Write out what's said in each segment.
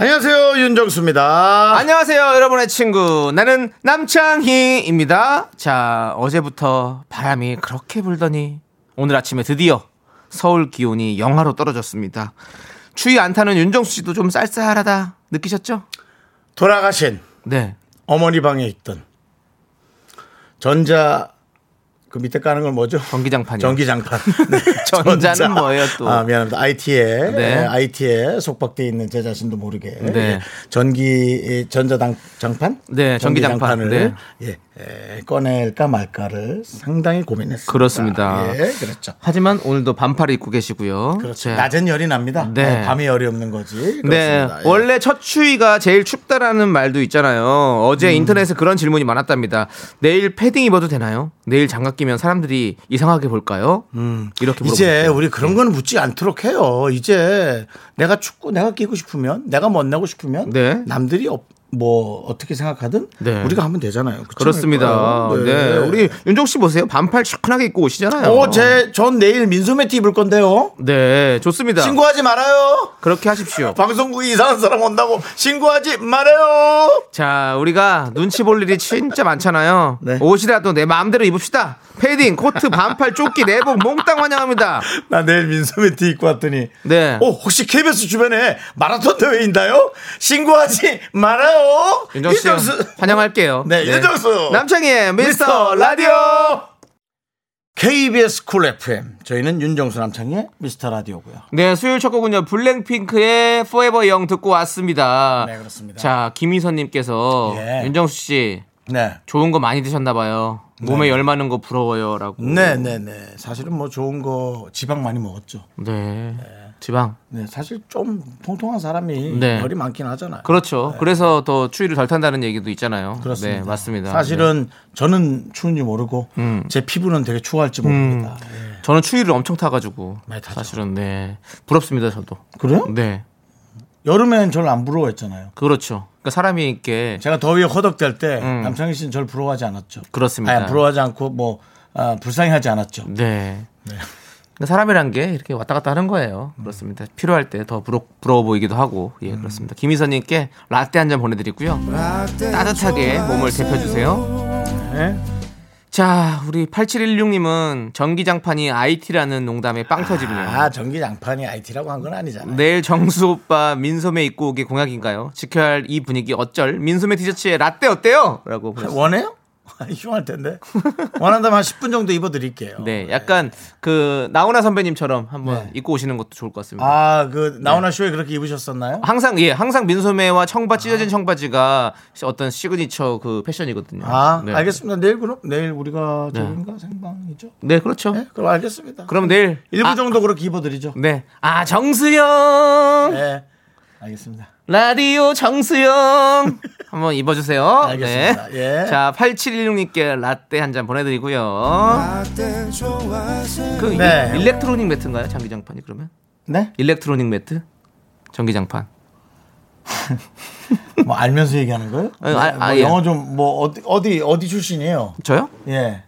안녕하세요 윤정수입니다. 안녕하세요, 여러분의 친구. 나는 남창희입니다. 자, 어제부터 바람이 그렇게 불더니 오늘 아침에 드디어 서울 기온이 영하로 떨어졌습니다. 추위 안 타는 윤정수 씨도 좀 쌀쌀하다 느끼셨죠? 돌아가신 네. 어머니 방에 있던 전자 그 밑에 까는 건 뭐죠? 전기장판이요. 전기장판. 네, 전자는 뭐예요, 또? 아 미안합니다. IT에 네. IT에 속박돼 있는 제 자신도 모르게 네. 전기 전자장 장판? 네, 전기장판. 전기장판을 예, 예, 꺼낼까 말까를 상당히 고민했습니다. 그렇습니다. 예, 그렇죠. 하지만 오늘도 반팔 입고 계시고요. 그렇죠. 자, 낮엔 열이 납니다. 네. 네, 밤에 열이 없는 거지. 네. 예. 원래 첫 추위가 제일 춥다라는 말도 있잖아요. 음. 어제 인터넷에 그런 질문이 많았답니다. 내일 패딩 입어도 되나요? 내일 장갑 끼면 사람들이 이상하게 볼까요? 이렇게 음. 이제. 우리 그런 거는 묻지 않도록 해요. 이제 내가 춥고 내가 끼고 싶으면 내가 멋내고 싶으면 네. 남들이 업- 뭐 어떻게 생각하든 네. 우리가 하면 되잖아요. 그렇습니다. 않을까요? 네. 우리 윤종 씨 보세요. 반팔 시원하게 입고 오시잖아요. 어, 제, 전 내일 민소매 티 입을 건데요. 네, 좋습니다. 신고하지 말아요. 그렇게 하십시오. 방송국에 이상한 사람 온다고 신고하지 말아요. 자, 우리가 눈치 볼 일이 진짜 많잖아요. 네. 옷이라도 내 마음대로 입읍시다. 패딩, 코트, 반팔, 조끼, 내복 몽땅 환영합니다. 나 내일 민소매 티 입고 왔더니 네. 어, 혹시 KBS 주변에 마라톤 대회 있나요? 신고하지 말아요. 윤정 씨 환영할게요. 네, 윤정수. 남창희의 미스터 미스터 라디오. KBS 쿨 FM. 저희는 윤정수 남창희의 미스터 라디오고요. 네, 수요일 첫 곡은요. 블랙핑크의 Forever Young 듣고 왔습니다. 네, 그렇습니다. 자, 김희선 님께서 예. 윤정수 씨 네. 좋은 거 많이 드셨나 봐요. 몸에 열 많은 거 부러워요라고. 네, 네, 네. 사실은 뭐 좋은 거 지방 많이 먹었죠. 네. 지방. 네, 사실 좀 통통한 사람이 네. 열이 많긴 하잖아요. 그렇죠. 그래서 더 추위를 덜 탄다는 얘기도 있잖아요. 그렇습니다. 네, 맞습니다. 사실은 저는 추운지 모르고 음. 제 피부는 되게 추워할지 모릅니다. 예. 네. 저는 추위를 엄청 타가지고. 사실은 네 부럽습니다 저도. 그래요? 네, 여름엔 저를 안 부러워했잖아요. 그렇죠. 그러니까 사람이 이렇게 제가 더위에 허덕댈 때 음. 남창희 씨는 저를 부러워하지 않았죠. 그렇습니다. 아니, 부러워하지 않고 뭐 아, 불쌍해하지 않았죠. 네. 그러니까 사람이란 게 이렇게 왔다 갔다 하는 거예요. 그렇습니다. 필요할 때 더 부러, 부러워 보이기도 하고 예 그렇습니다. 김희선님께 라떼 한 잔 보내드리고요. 따뜻하게 몸을 데펴주세요. 네? 자, 우리 8716님은 전기장판이 IT라는 농담에 빵 터지군요. 아, 전기장판이 IT라고 한 건 아니잖아요. 내일 정수 오빠 민소매 입고 오기 공약인가요? 지켜야 할 이 분위기 어쩔? 민소매 티셔츠에 라떼 어때요? 라고 보냈어요. 원해요? 흉할 텐데. 원한다면 한 10분 정도 입어드릴게요. 네, 약간 그 나훈아 선배님처럼 한번 네. 입고 오시는 것도 좋을 것 같습니다. 아, 그 나훈아 쇼에 그렇게 입으셨었나요? 항상 예, 항상 민소매와 청바 찢어진 청바지가 어떤 시그니처 그 패션이거든요. 아, 네. 알겠습니다. 내일 그럼 내일 우리가 네. 저인가 생방이죠? 네, 그렇죠. 네, 그럼 알겠습니다. 그럼 내일 일부 아, 정도 그렇게 입어드리죠. 네. 아, 정수영. 네, 알겠습니다. 라디오 정수영 한번 입어주세요. 알겠습니다. 네. 예. 자, 8716님께 라떼 한 잔 보내드리고요. 그 네. 일, electronic 매트인가요? 전기장판이 그러면? 네? electronic 매트? 전기장판. 뭐 알면서 얘기하는 거예요? 아, 아, 뭐 아, 예. 영어 좀뭐 어디 어디 어디 출신이에요? 저요? 예.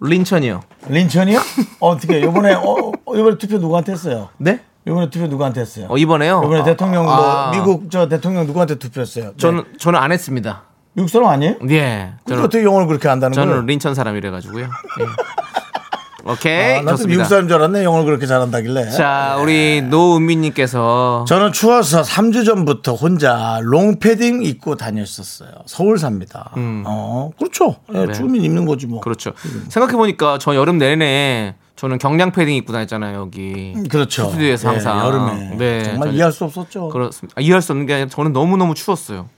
린천이요. 린천이요? 어떻게 이번에 어, 어, 이번에 투표 누구한테 했어요? 네? 이번에 투표 누구한테 했어요? 어, 이번에요? 이번에 아, 대통령 뭐 아, 미국 저 대통령 누구한테 투표했어요? 네. 저는 저는 안 했습니다. 미국 사람 아니에요? 예. 근데 저는 어떻게 영어를 그렇게 한다는 거예요? 저는 린천 사람이래 가지고요. 예. 오케이. 아, 나도 좋습니다. 미국 사람인 줄 알았네 영어를 그렇게 잘한다길래. 자, 우리 노은미님께서 저는 추워서 3주 전부터 혼자 롱패딩 입고 다녔었어요. 서울 삽니다. 어, 그렇죠. 예, 음. 네. 추우면 입는 거지 뭐. 그렇죠. 생각해 보니까 저 여름 내내 저는 경량 패딩 입고 다녔잖아요 여기. 그렇죠. 스튜디오에서 예, 항상. 여름에 네, 정말 이해할 수 없었죠. 그렇습니다. 아, 이해할 수 없는 게 아니라 저는 너무 너무 추웠어요.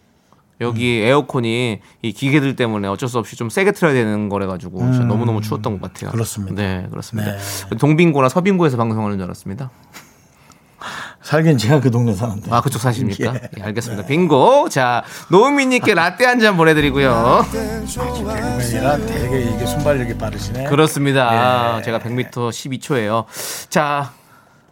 여기 에어컨이 이 기계들 때문에 어쩔 수 없이 좀 세게 틀어야 되는 거래 가지고 너무 너무 추웠던 것 같아요. 음. 그렇습니다. 네, 그렇습니다. 네. 동빙고나 서빙고에서 방송하는 줄 알았습니다. 살긴 제가 그 동네 사는데. 아 그쪽 사십니까? 예. 예, 알겠습니다. 빙고. 자 노우미님께 라떼 한 잔 보내드리고요. 개그맨이라 되게 이게 순발력이 빠르시네. 그렇습니다. 예. 제가 100m 12초예요. 자,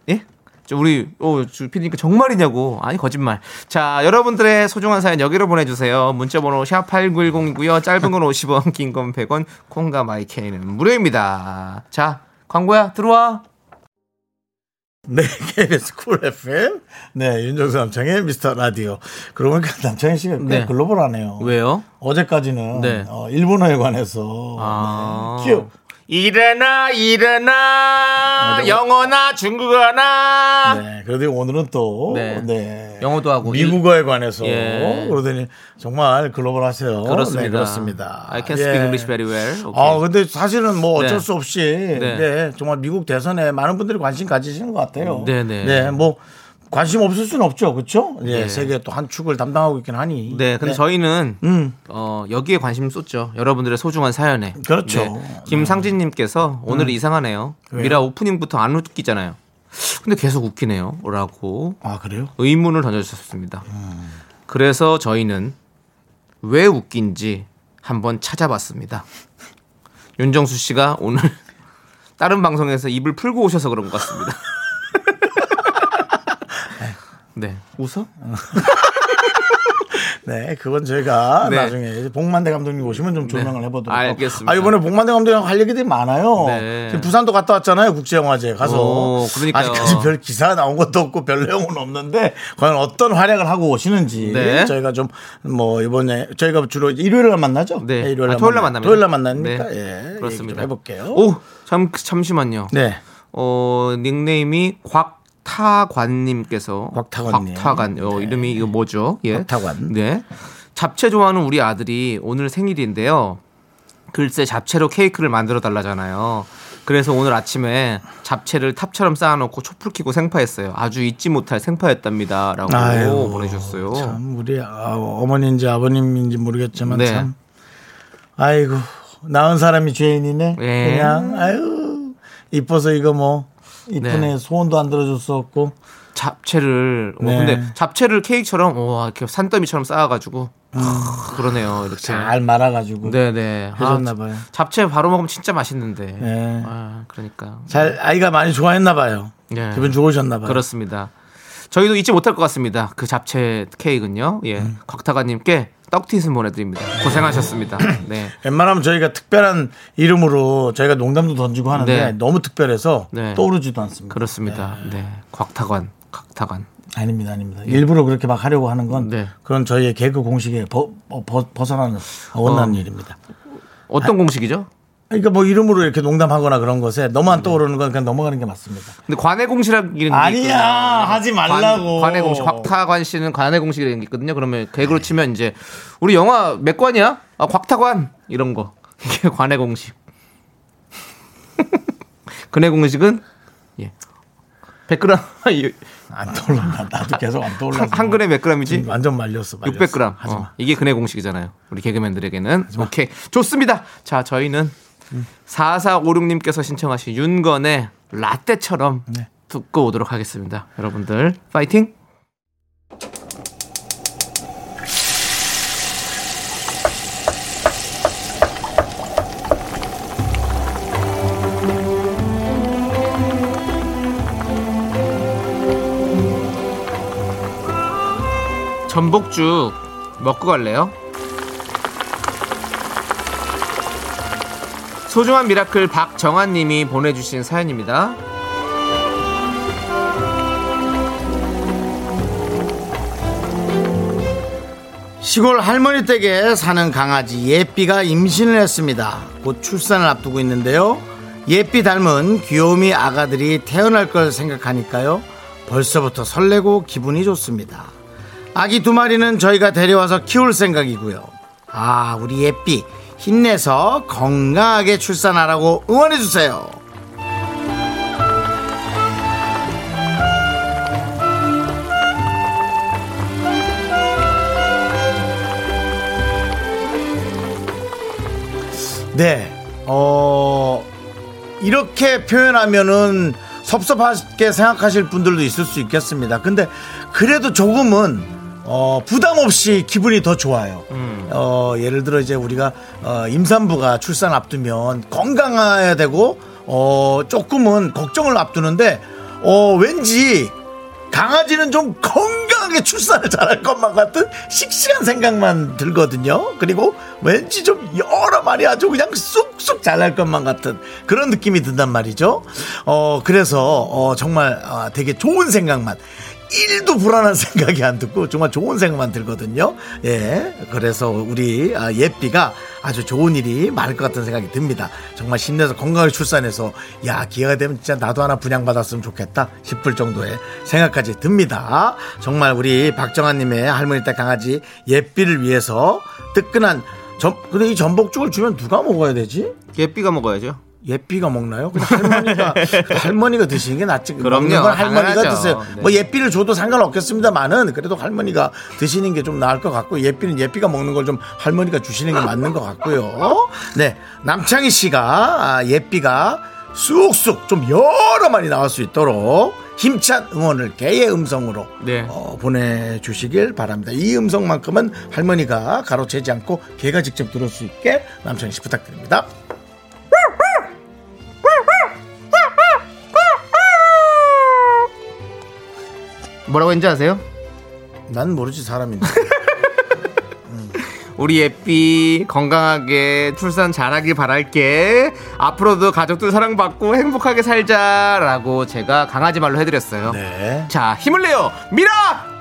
예? 저 우리 어, 주 PD니까 정말이냐고. 아니 거짓말. 자, 여러분들의 소중한 사연 여기로 보내 주세요. 문자 번호 샵 8910이고요. 짧은 건 50원, 긴 건 100원. 콩과 마이케이는 무료입니다. 자, 광고야 들어와. 네, KBS 쿨 FM. 네, 윤정수 남창희의 미스터 라디오. 그러고 보니까 남창희 씨가 꽤 네. 글로벌하네요. 왜요? 어제까지는 네. 어, 일본어에 관해서 아. 네. 큐. 일어나 일어나 네. 영어나 중국어나 네, 그래도 오늘은 또 네. 네. 영어도 하고 미국어에 관해서 예. 그러더니 정말 글로벌 하세요. 그렇습니다. 네, 그렇습니다. I can speak 예. English very well. 아, 근데 사실은 뭐 어쩔 네. 수 없이 네. 정말 미국 대선에 많은 분들이 관심 가지시는 것 같아요. 네, 네. 네, 뭐 관심 없을 수는 없죠, 그렇죠? 예, 네. 세계 또 한 축을 담당하고 있긴 하니. 네, 근데 저희는 음. 어, 여기에 관심 쏟죠. 여러분들의 소중한 사연에. 그렇죠. 네. 김상진님께서 오늘 이상하네요. 왜요? 미라 오프닝부터 안 웃기잖아요. 근데 계속 웃기네요. 라고 아 그래요? 의문을 던져주셨습니다. 그래서 저희는 왜 웃긴지 한번 찾아봤습니다. 윤정수 씨가 오늘 다른 방송에서 입을 풀고 오셔서 그런 것 같습니다. 네. 웃어? 네, 그건 저희가 네. 나중에 복만대 감독님 오시면 좀 조명을 해보도록. 하고. 알겠습니다. 아 이번에 복만대 감독이랑 할 얘기들이 많아요. 네. 지금 부산도 갔다 왔잖아요, 국제영화제 가서. 오. 아직까지 별 기사 나온 것도 없고 별 내용은 없는데 과연 어떤 활약을 하고 오시는지 네. 저희가 좀 뭐 이번에 저희가 주로 일요일에 만나죠. 네. 일요일에 아, 토요일 날 만나- 만납니다. 토요일 날 만나니까 네. 예, 그렇습니다. 좀 해볼게요. 오, 잠, 잠시만요. 네. 어, 닉네임이 곽 타관님께서 곽타관님. 곽타관. 어, 이름이 이거 뭐죠? 예. 곽타관. 네. 잡채 좋아하는 우리 아들이 오늘 생일인데요. 글쎄 잡채로 케이크를 만들어 달라잖아요. 그래서 오늘 아침에 잡채를 탑처럼 쌓아놓고 촛불 켜고 생파했어요. 아주 잊지 못할 생파였답니다라고 아유, 보내주셨어요. 참 우리 아, 어머니인지 아버님인지 모르겠지만 네. 참 아이고 낳은 사람이 죄인이네. 네. 그냥 아유 이뻐서 이거 뭐 이쁜애 네. 소원도 안 없고 잡채를 어, 네. 근데 잡채를 케이크처럼 와 이렇게 산더미처럼 쌓아가지고 하, 그러네요 이렇게 잘 말아가지고 네네 해줬나 아, 봐요. 잡채 바로 먹으면 진짜 맛있는데 네. 아 그러니까 잘 아이가 많이 좋아했나 봐요. 네. 기분 좋으셨나 봐요. 그렇습니다 저희도 잊지 못할 것 같습니다 그 잡채 케이크는요 예 음. 곽타가님께 떡티스 보내드립니다 고생하셨습니다 네 웬만하면 저희가 특별한 이름으로 저희가 농담도 던지고 하는데 네. 너무 특별해서 네. 떠오르지도 않습니다. 그렇습니다 네 곽타관 곽타관 아닙니다, 아닙니다. 일부러 그렇게 막 하려고 하는 건 네. 그건 저희의 개그 공식에 버, 어, 벗- 벗어나는 어긋나는 어. 일입니다. 어떤 공식이죠? 그러니까 뭐 이름으로 이렇게 농담하거나 그런 것에 너무 안 떠오르는 건 그냥 넘어가는 게 맞습니다. 근데 관해공시라는 게 아니야. 하지 말라고. 관, 해공시 곽타관 씨는 관해공식이라는 게 있거든요. 그러면 개그로 치면 이제 우리 영화 몇 관이야? 아, 곽타관 이런 거 이게 관해공식. 근해공식은 예. 100g 안 떠올라. 나도 계속 안 떠올라. 한, 한 근에 몇 g이지? 완전 말렸어. 말렸어. 600g. 하지 마. 어, 이게 근해공식이잖아요. 우리 개그맨들에게는. 오케이. 좋습니다. 자, 저희는 4456님께서 신청하신 윤건의 라떼처럼 네. 듣고 오도록 하겠습니다. 여러분들, 파이팅! 전복죽 먹고 갈래요? 소중한 미라클 박정환 님이 보내주신 사연입니다. 시골 할머니 댁에 사는 강아지 예삐가 임신을 했습니다. 곧 출산을 앞두고 있는데요. 예삐 닮은 귀요미 아가들이 태어날 걸 생각하니까요. 벌써부터 설레고 기분이 좋습니다. 아기 두 마리는 저희가 데려와서 키울 생각이고요. 아, 우리 예삐 힘내서 건강하게 출산하라고 응원해주세요. 네, 어, 이렇게 표현하면은 섭섭하게 생각하실 분들도 있을 수 있겠습니다. 근데 그래도 조금은 어, 부담 없이 기분이 더 좋아요. 어, 예를 들어 이제 우리가 어, 임산부가 출산 앞두면 건강해야 되고 어, 조금은 걱정을 앞두는데 어, 왠지 강아지는 좀 건강하게 출산을 잘할 것만 같은 씩씩한 생각만 들거든요. 그리고 왠지 좀 여러 마리 아주 그냥 쑥쑥 잘할 것만 같은 그런 느낌이 든단 말이죠. 어, 그래서 어, 정말 아, 되게 좋은 생각만. 1도 불안한 생각이 안 듣고 정말 좋은 생각만 들거든요. 예. 그래서 우리 아, 예삐가 아주 좋은 일이 많을 것 같은 생각이 듭니다. 정말 힘내서 건강하게 출산해서 야, 기회가 되면 진짜 나도 하나 분양받았으면 좋겠다 싶을 정도의 생각까지 듭니다. 정말 우리 박정아님의 할머니 딸 강아지 예삐를 위해서 뜨끈한 전, 근데 이 전복죽을 주면 누가 먹어야 되지? 예삐가 먹어야죠. 예삐가 먹나요? 그냥 할머니가 할머니가 드시는 게 낫지. 그럼요. 먹는 건 할머니가 당연하죠. 드세요. 네. 뭐 예삐를 줘도 상관없겠습니다만은 그래도 할머니가 드시는 게 좀 나을 것 같고 예삐는 예삐가 먹는 걸 좀 할머니가 주시는 게 맞는 것 같고요. 네, 남창희 씨가 아, 예삐가 쑥쑥 좀 여러 마리 나올 수 있도록 힘찬 응원을 개의 음성으로 네. 어, 보내주시길 바랍니다. 이 음성만큼은 할머니가 가로채지 않고 개가 직접 들을 수 있게 남창희 씨 부탁드립니다. 뭐라고 했는지 아세요? 난 모르지 사람인데. 우리 예삐 건강하게 출산 잘하길 바랄게. 앞으로도 가족들 사랑받고 행복하게 살자라고 제가 강아지 말로 해드렸어요. 네. 자, 힘을 내요. 미라!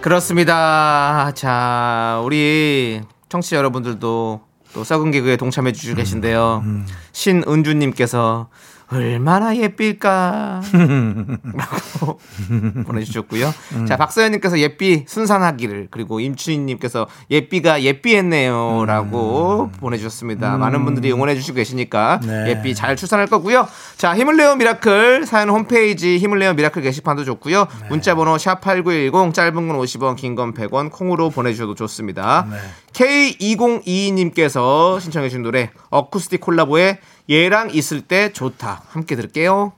그렇습니다. 자, 우리 청취자 여러분들도 또 썩은 개그에 동참해 주시고 계신데요. 신은주님께서 얼마나 예쁠까? 라고 보내주셨고요. 자, 박서연님께서 예삐 순산하기를, 그리고 임추인님께서 예삐가 예삐했네요. 라고 보내주셨습니다. 많은 분들이 응원해 주시고 계시니까 네. 예삐 잘 출산할 거고요. 자, 힘을 내요 미라클 사연 홈페이지 힘을 내요 미라클 게시판도 좋고요. 문자번호 샵 8910 짧은 건 50원, 긴 건 100원 콩으로 보내주셔도 좋습니다. K2022님께서 신청해 주신 노래 어쿠스틱 콜라보의 얘랑 있을 때 좋다. 함께 들을게요.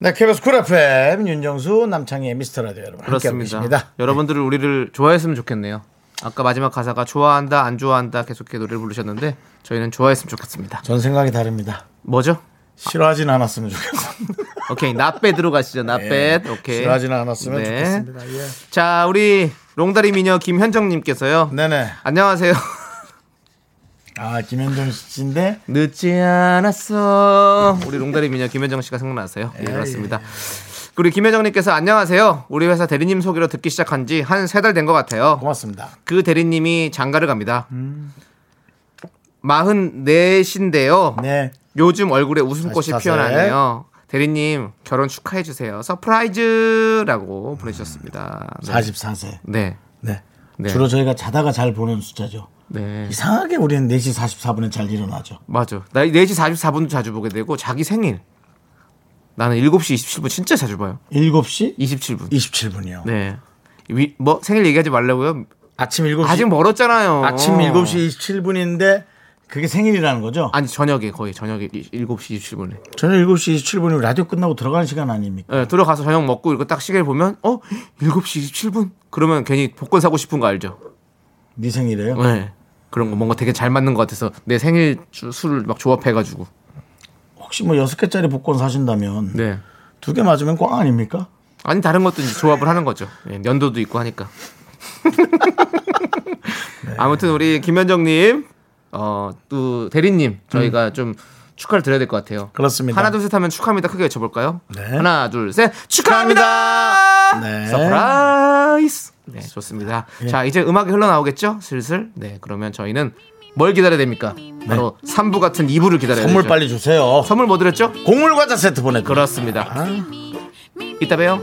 네, KBS 쿨 FM 윤정수 남창희의 미스터 라디오 여러분 그렇습니다. 계십니다. 여러분들은 우리를 좋아했으면 좋겠네요. 아까 마지막 가사가 좋아한다, 안 좋아한다 계속해 노래를 부르셨는데 저희는 좋아했으면 좋겠습니다. 전 생각이 다릅니다. 뭐죠? 싫어하진 않았으면 좋겠어요. 오케이, not bad로 가시죠. not bad. 예, 오케이. 싫어하진 않았으면 네. 좋겠습니다. 예. 자, 우리 롱다리 미녀 김현정님께서요. 네네. 안녕하세요. 아 김현정 씨인데 늦지 않았어. 우리 롱다리 미녀 김현정 씨가 생각나세요? 네, 그렇습니다. 우리 김현정님께서 안녕하세요. 우리 회사 대리님 소개로 듣기 시작한 지 한 세 달 된 것 같아요. 고맙습니다. 그 대리님이 장가를 갑니다. 음. 44인데요. 네. 요즘 얼굴에 웃음꽃이 44세. 피어나네요. 대리님 결혼 축하해 주세요. surprise라고 보내주셨습니다. 네. 44세. 네. 네. 네. 주로 저희가 자다가 잘 보는 숫자죠. 네. 이상하게 우리는 4시 44분에 잘 일어나죠. 맞아. 나 4시 44분도 자주 보게 되고 자기 생일. 나는 7시 27분 진짜 자주 봐요. 7시 27분. 27분이요. 네. 위- 뭐 생일 얘기하지 말라고요? 아침 7시 아직 멀었잖아요. 아침 7시 27분인데 그게 생일이라는 거죠? 아니 저녁에 거의 저녁에 7시 27분에. 저녁 7시 27분이 라디오 끝나고 들어가는 시간 아닙니까? 네, 들어가서 저녁 먹고 이거 딱 시계를 보면 어 7시 27분 그러면 괜히 복권 사고 싶은 거 알죠? 네 생일이에요? 네 그런 거 뭔가 되게 잘 맞는 것 같아서 내 생일 주- 술을 막 조합해가지고 혹시 뭐 6개짜리 복권 사신다면 네 두 개 맞으면 꽝 아닙니까? 아니 다른 것도 이제 조합을 하는 거죠 예, 연도도 있고 하니까 아무튼 우리 김현정님 어 또 대리님 저희가 좀 축하를 드려야 될 것 같아요 그렇습니다. 하나 둘 셋 하면 축하합니다 크게 외쳐볼까요 네. 하나 둘 셋 축하합니다 네. surprise 네 좋습니다 자 이제 음악이 흘러나오겠죠 슬슬 네 그러면 저희는 뭘 기다려야 됩니까 바로 3부 같은 2부를 기다려야 선물 되죠 빨리 주세요. 선물 뭐 드렸죠 곡물 과자 세트 보내드립니다. 그렇습니다 이따 봬요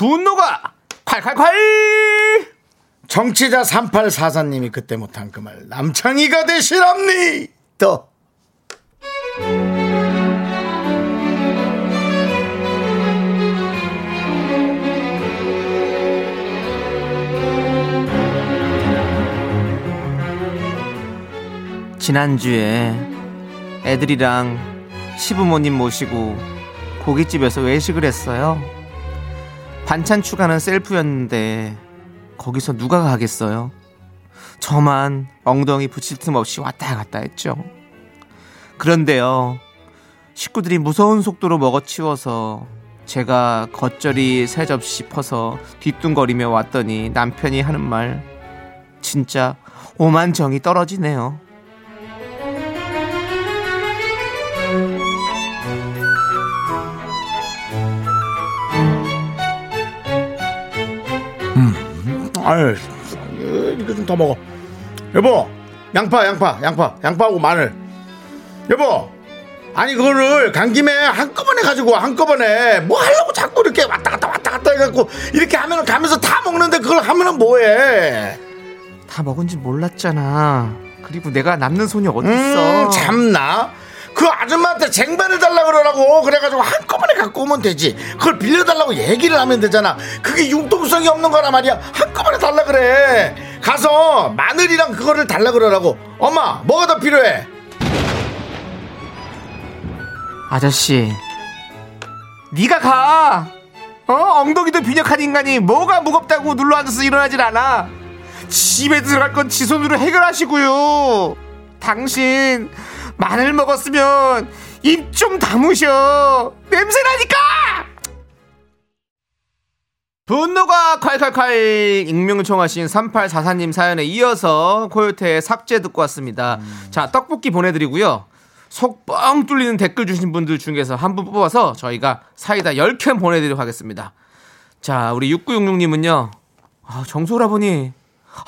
분노가 콸콸콸 정치자 3844님이 그때 못한 그 말 남창희가 되시랍니 더 지난주에 애들이랑 시부모님 모시고 고깃집에서 외식을 했어요. 반찬 추가는 셀프였는데 거기서 누가 가겠어요? 저만 엉덩이 붙일 틈 없이 왔다 갔다 했죠. 그런데요. 식구들이 무서운 속도로 먹어치워서 제가 겉절이 세 접시 퍼서 뒤뚱거리며 왔더니 남편이 하는 말 진짜 오만 정이 떨어지네요. 아유 이거 좀 더 먹어 여보 양파 양파 양파 양파하고 마늘 여보 아니 그거를 간 김에 한꺼번에 가지고 와, 한꺼번에 뭐 하려고 자꾸 이렇게 왔다 갔다 왔다 갔다 해갖고 이렇게 하면은 가면서 다 먹는데 그걸 하면은 뭐해 다 먹은 줄 몰랐잖아. 그리고 내가 남는 손이 어딨어. 음, 참나. 그 아줌마한테 쟁반을 달라 그러라고 그래가지고 한꺼번에 갖고 오면 되지. 그걸 빌려달라고 얘기를 하면 되잖아. 그게 융통성이 없는 거란 말이야. 한꺼번에 달라 그래. 가서 마늘이랑 그거를 달라 그러라고. 엄마, 뭐가 더 필요해? 아저씨, 네가 가. 어? 엉덩이도 빈약한 인간이 뭐가 무겁다고 눌러 앉아서 일어나질 않아. 집에 들어갈 건 지 손으로 해결하시고요. 당신 마늘 먹었으면 입좀 다무셔. 냄새 나니까. 분노가 콸콸콸 익명 요청하신 3844님 사연에 이어서 코요태의 삭제 듣고 왔습니다. 자, 떡볶이 보내드리고요. 속 뻥 뚫리는 댓글 주신 분들 중에서 한 분 뽑아서 저희가 사이다 10캔 보내드리도록 하겠습니다. 자, 우리 6966님은요. 아, 정소라보니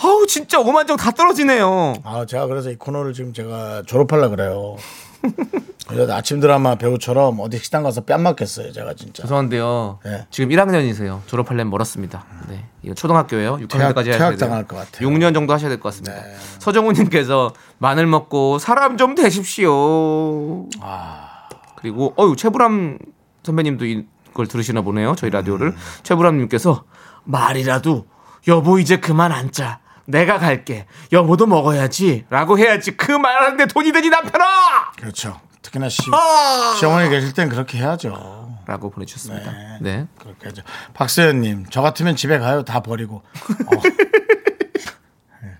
아우 진짜 오만정 다 떨어지네요. 아, 제가 그래서 이 코너를 지금 제가 졸업하려 그래요. 그래서 아침 드라마 배우처럼 어디 식당 가서 뺨 맞겠어요, 제가 진짜. 죄송한데요. 네. 지금 1학년이세요. 졸업하려면 멀었습니다. 네. 이거 초등학교예요. 6학년까지 퇴학- 하셔야 퇴학당할 돼요. 것 같아요. 네. 6년 정도 하셔야 될 것 같습니다. 서정우님께서 마늘 먹고 사람 좀 되십시오. 아. 그리고 어유 최불암 선배님도 이걸 들으시나 보네요. 저희 음. 라디오를 최불암님께서 말이라도 여보 이제 그만 앉자. 내가 갈게. 여보도 먹어야지.라고 해야지. 그 말하는데 돈이 되니 남편아. 그렇죠. 특히나 시, 아! 시어머니 계실 땐 그렇게 해야죠. 라고 보내주셨습니다. 네. 그렇게 하죠. 박서연님, 저 같으면 집에 가요. 다 버리고. 어. 네.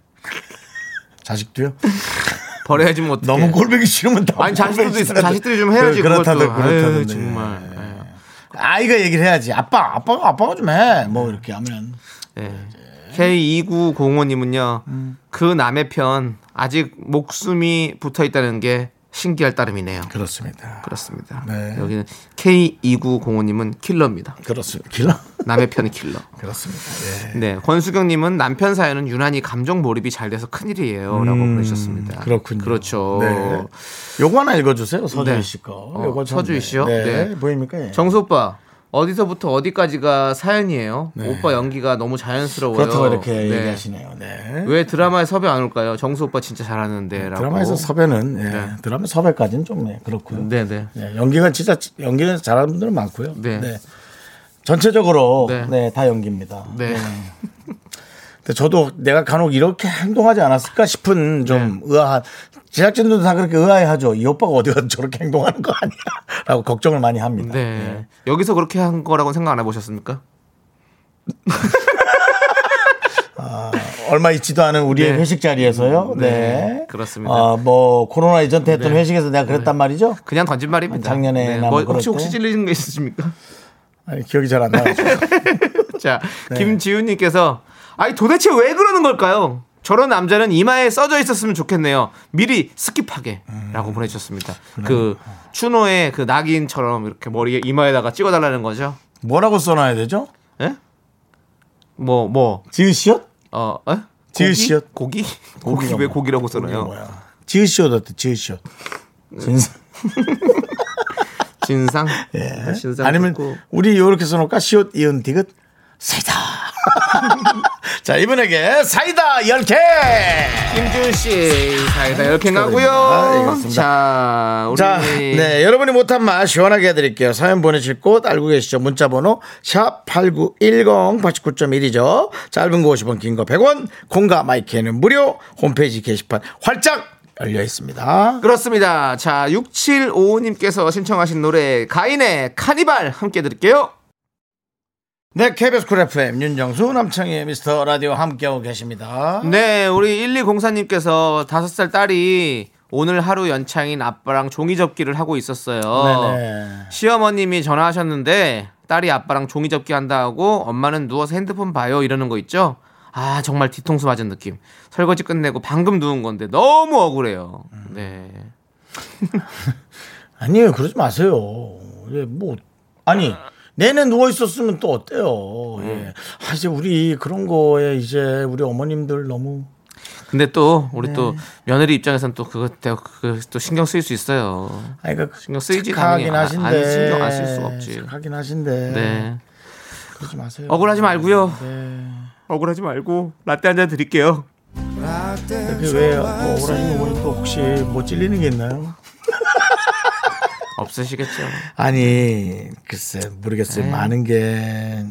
자식도요? 버려야지 뭐 어떡해. 너무 꼴보기 싫으면 다 아니 자식들도 싫어요. 자식들이 좀 해야지 그, 그렇다들 그것도. 그렇다들 아유, 정말. 아유. 아이가 얘기를 해야지. 아빠, 아빠가 아빠가 좀 해. 뭐 이렇게 하면 네. K2905님은요, 음. 그 남의 편, 아직 목숨이 붙어 있다는 게 신기할 따름이네요. 그렇습니다. 그렇습니다. 네. 여기는 K2905님은 킬러입니다. 그렇습니다. 길러? 남의 편이 킬러. 그렇습니다. 예. 네. 권수경님은 남편 사연은 유난히 감정 몰입이 잘 돼서 큰일이에요. 라고 보내주셨습니다. 음, 그렇군요. 그렇죠. 네. 요거 하나 읽어주세요. 서주희 네. 씨 거. 어, 요거 좀, 서주희 씨요? 네. 네. 보입니까? 예. 정수 오빠, 어디서부터 어디까지가 사연이에요? 네. 오빠 연기가 너무 자연스러워요. 그렇다고 이렇게 네. 얘기하시네요. 네. 왜 드라마에 섭외 안 올까요? 정수 오빠 진짜 잘하는데. 라고. 드라마에서 섭외는 예. 네. 드라마 섭외까지는 좀 네, 그렇고요. 네네. 예, 연기가 진짜 연기는 잘하는 분들은 많고요. 네. 전체적으로 네. 네. 다 연기입니다. 네. 근데 저도 내가 간혹 이렇게 행동하지 않았을까 싶은 좀 네. 의아한 제작진들도 다 그렇게 의아해하죠. 이 오빠가 어디 가서 저렇게 행동하는 거 아니야라고 걱정을 많이 합니다. 네. 여기서 그렇게 한 거라고 생각 안 해보셨습니까? 얼마 있지도 않은 우리의 네. 회식 자리에서요. 네. 네, 그렇습니다. 아, 뭐 코로나 이전 때 했던 네. 회식에서 내가 그랬단 말이죠. 그냥 던진 말입니다. 작년에 나뭐뭐 혹시 혹시 때? 찔리는 게 있으십니까? 아니, 기억이 잘 안 나가지고. 자, 네. 김지훈 님께서 아니 도대체 왜 그러는 걸까요? 저런 남자는 이마에 써져 있었으면 좋겠네요. 미리 skip하게. 음. 라고 보내주셨습니다. 그, 추노의 그 낙인처럼 이렇게 머리에 이마에다가 찍어달라는 거죠. 뭐라고 써놔야 되죠? 예? 뭐, 뭐, 지읒시옷? 어, 에? 지읒시옷. 고기? 고기? 고기가 왜 뭐- 고기라고 써놔요? 뭐야? 지읒시옷 어때? 지읒시옷. 진상. 진상? 예. 진상 아니면 듣고. 우리 요렇게 써놓을까? 시옷, 이은, 디귿. 사이다. 자, 이분에게 사이다 10개! 김준 씨 사이다 이렇게 축하드립니다. 가고요. 예, 그렇습니다. 자, 우리 자, 네, 여러분이 못한 말 시원하게 해드릴게요. 사연 보내실 곳 알고 계시죠? 문자번호 샵8910 89.1이죠. 짧은 거 50원, 긴 거 100원, 콩과 마이크는 무료, 홈페이지 게시판 활짝 열려 있습니다. 그렇습니다. 자, 6755님께서 신청하신 노래 가인의 카니발 함께 들을게요. 네, KBS 쿨 FM 윤정수 남창희의 미스터 라디오 함께하고 계십니다. 네, 우리 1204님께서 5살 딸이 오늘 하루 연차인 아빠랑 종이 접기를 하고 있었어요. 네네. 시어머님이 전화하셨는데 딸이 아빠랑 종이 접기 한다고 엄마는 누워서 핸드폰 봐요 이러는 거 있죠? 아 정말 뒤통수 맞은 느낌. 설거지 끝내고 방금 누운 건데 너무 억울해요. 네. 아니에요, 그러지 마세요. 예, 뭐, 아니, 내내 누워 있었으면 또 어때요? 예. 아, 이제 우리 그런 거에 이제 우리 어머님들 너무 근데 또 우리 네. 또 며느리 입장에서는 또 그거 그또 신경 쓰일 수 있어요. 아니, 그 신경 쓰이지 당연히 아- 하신데. 안 신경 안 쓸 수가 없지. 착하긴 하신데. 네. 그러지 마세요. 억울하지 말고요. 네. 억울하지 말고 라떼 한 잔 드릴게요. 이렇게 왜 억울하신 거 보니 또 혹시 뭐 찔리는 게 있나요? 없으시겠죠. 아니, 글쎄, 모르겠어요. 네. 많은 게,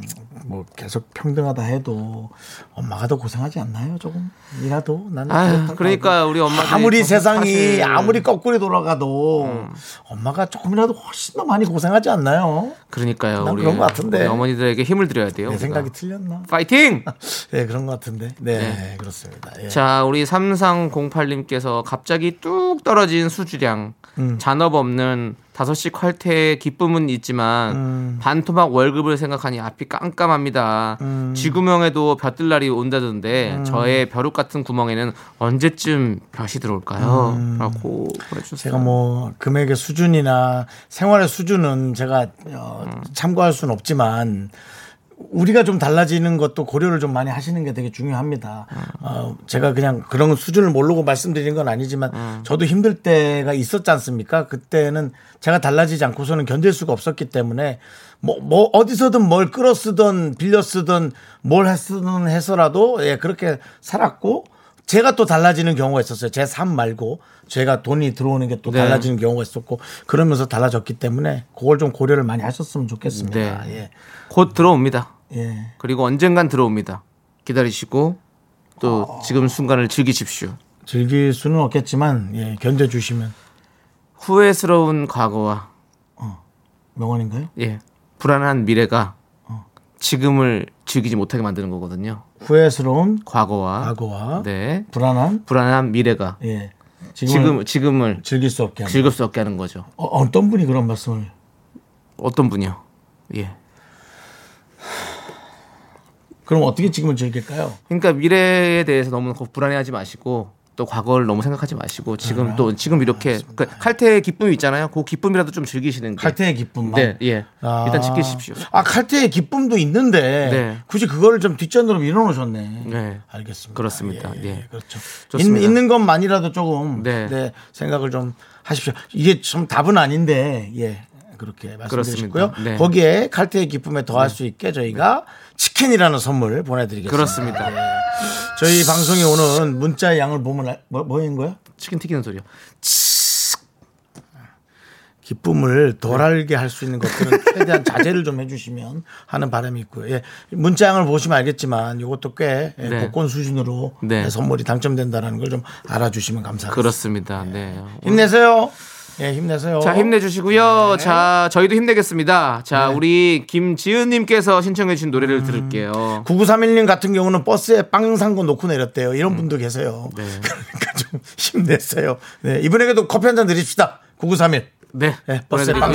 뭐, 계속 평등하다 해도, 엄마가 더 고생하지 않나요, 조금? 이라도? 나는. 아유, 그러니까. 우리 엄마들이 아무리 좀 세상이, 사실- 음. 아무리 거꾸로 돌아가도, 엄마가 조금이라도 훨씬 더 많이 고생하지 않나요? 그러니까요. 난 우리, 그런 것 같은데. 우리 어머니들에게 힘을 드려야 돼요. 내 우리가. 생각이 틀렸나? 파이팅! 예, 그런 것 같은데. 네, 네. 그렇습니다. 예. 자, 우리 3308님께서 갑자기 뚝 떨어진 수주량, 음. 잔업 없는 5시 퀄태의 기쁨은 있지만 음. 반토막 월급을 생각하니 앞이 깜깜합니다. 음. 쥐구멍에도 볕들 날이 온다던데 저의 벼룩 같은 구멍에는 언제쯤 볕이 들어올까요? 라고 보내주셨어요. 음. 제가 뭐 금액의 수준이나 생활의 수준은 제가 어, 참고할 수는 없지만 우리가 좀 달라지는 것도 고려를 좀 많이 하시는 게 되게 중요합니다. 어, 제가 그냥 그런 수준을 모르고 말씀드린 건 아니지만 저도 힘들 때가 있었지 않습니까? 그때는 제가 달라지지 않고서는 견딜 수가 없었기 때문에 뭐, 뭐 어디서든 뭘 끌어 쓰든 빌려 쓰든 뭘 했든 해서라도 예, 그렇게 살았고 제가 또 달라지는 경우가 있었어요. 제 삶 말고 제가 돈이 들어오는 게또 네. 달라지는 경우가 있었고 그러면서 달라졌기 때문에 그걸 좀 고려를 많이 하셨으면 좋겠습니다. 네. 곧 들어옵니다. 예. 예. 그리고 언젠간 들어옵니다. 기다리시고 또 지금 순간을 즐기십시오. 즐길 수는 없겠지만 예, 견뎌 주시면 후회스러운 과거와 명언인가요? 예, 불안한 미래가 어. 지금을 즐기지 못하게 만드는 거거든요. 후회스러운 과거와 과거와 네, 불안한 불안한 미래가 예. 지금 지금 지금을 즐길 수 없게 하는 즐길 수 없게 하는 거죠. 어, 어떤 분이 그런 말씀을 어떤 분이요? 예. 그럼 어떻게 지금을 즐길까요? 그러니까 미래에 대해서 너무 불안해하지 마시고 또 과거를 너무 생각하지 마시고 지금 또 지금 이렇게 그 칼퇴의 기쁨이 있잖아요. 그 기쁨이라도 좀 즐기시는 게 칼퇴의 기쁨만. 네, 예. 아. 일단 지키십시오. 아 칼퇴의 기쁨도 있는데 네. 굳이 그거를 좀 뒷전으로 밀어놓으셨네. 네. 알겠습니다. 그렇습니다. 예. 그렇죠. 좋습니다. 있, 있는 것만이라도 조금 네. 네. 생각을 좀 하십시오. 이게 좀 답은 아닌데 예. 그렇게 말씀드리고요. 네. 거기에 칼퇴의 기쁨에 더할 수 있게 저희가 치킨이라는 선물 보내드리겠습니다. 그렇습니다. 예. 저희 방송이 오는 문자의 양을 보면 알- 뭐, 뭐인 거요? 치킨 튀기는 소리요. 기쁨을 덜 알게 할 수 있는 것들은 최대한 자제를 좀 해주시면 하는 바람이 있고요. 예. 문자양을 보시면 알겠지만 이것도 꽤 예, 네. 복권 수준으로 네. 예, 선물이 당첨된다는 걸 좀 알아주시면 감사하겠습니다. 그렇습니다. 네. 힘내세요. 예, 힘내세요. 자, 힘내주시고요. 자, 저희도 힘내겠습니다. 자, 우리 김지은님께서 신청해주신 노래를 들을게요. 9931님 같은 경우는 버스에 빵산거 놓고 내렸대요. 이런 분도 계세요. 네. 그러니까 좀 힘내세요. 네, 이분에게도 커피 한 잔 드립시다. 9931. 네. 네, 버스에. 빵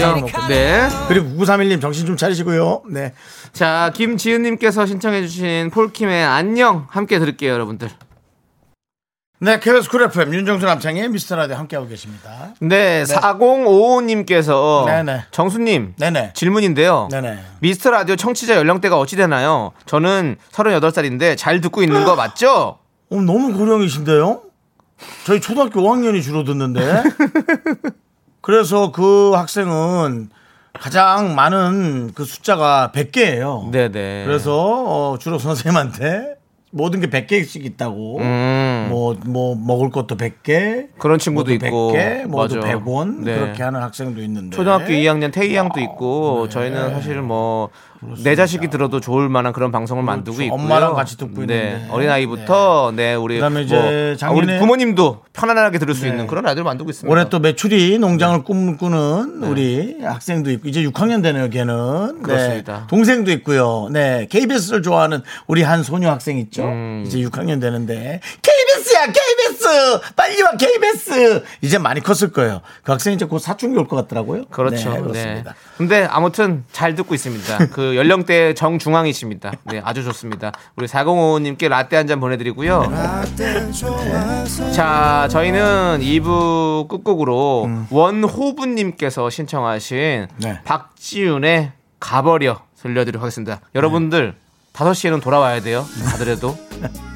네. 그리고 9931님 정신 좀 차리시고요. 네. 자, 김지은님께서 신청해주신 폴킴의 안녕 함께 들을게요, 여러분들. 네, KBS 쿨 FM 윤정수 남창희의 미스터 라디오 함께하고 계십니다. 네, 4055님께서 네네. 정수님 네네. 질문인데요. 네네. 미스터 라디오 청취자 연령대가 어찌 되나요? 저는 38살인데 잘 듣고 있는 거 맞죠? 어, 너무 고령이신데요? 저희 초등학교 5학년이 주로 듣는데. 그래서 그 학생은 가장 많은 그 숫자가 100개예요. 네네. 그래서 어, 주로 선생님한테 모든 게 100개씩 있다고. 음. 뭐, 뭐, 먹을 것도 100개. 그런 친구도 있고. 100개, 모두 맞아. 100원. 네. 그렇게 하는 학생도 있는데. 초등학교 2학년 태희 양도 있고 저희는 사실 뭐내 자식이 들어도 좋을 만한 그런 방송을 만들고 있고요. 엄마랑 같이 듣고 네. 있는데. 어린 아이부터 네, 우리 그다음에 이제 뭐, 아, 우리 작년에- 부모님도 편안하게 들을 수 있는 그런 라디오를 만들고 있습니다. 올해 또 메추리 농장을 꿈꾸는 우리 학생도 있고 이제 6학년 되네요 걔는 그렇습니다. 네, 동생도 있고요 네 KBS를 좋아하는 우리 한 소녀 학생 있죠 음. 이제 6학년 되는데 KBS야 KBS 빨리 와 KBS 이제 많이 컸을 거예요 그 학생 이제 곧 사춘기 올 것 같더라고요 그렇죠. 네, 네. 그렇습니다 근데 아무튼 잘 듣고 있습니다. 그 연령대 정중앙이십니다. 네, 아주 좋습니다. 우리 4055님께 라떼 한 잔 보내드리고요. 자, 저희는 2부 끝곡으로 원호부님께서 신청하신 네. 박지윤의 가버려 들려드리도록 하겠습니다. 여러분들 5시에는 돌아와야 돼요. 가더라도.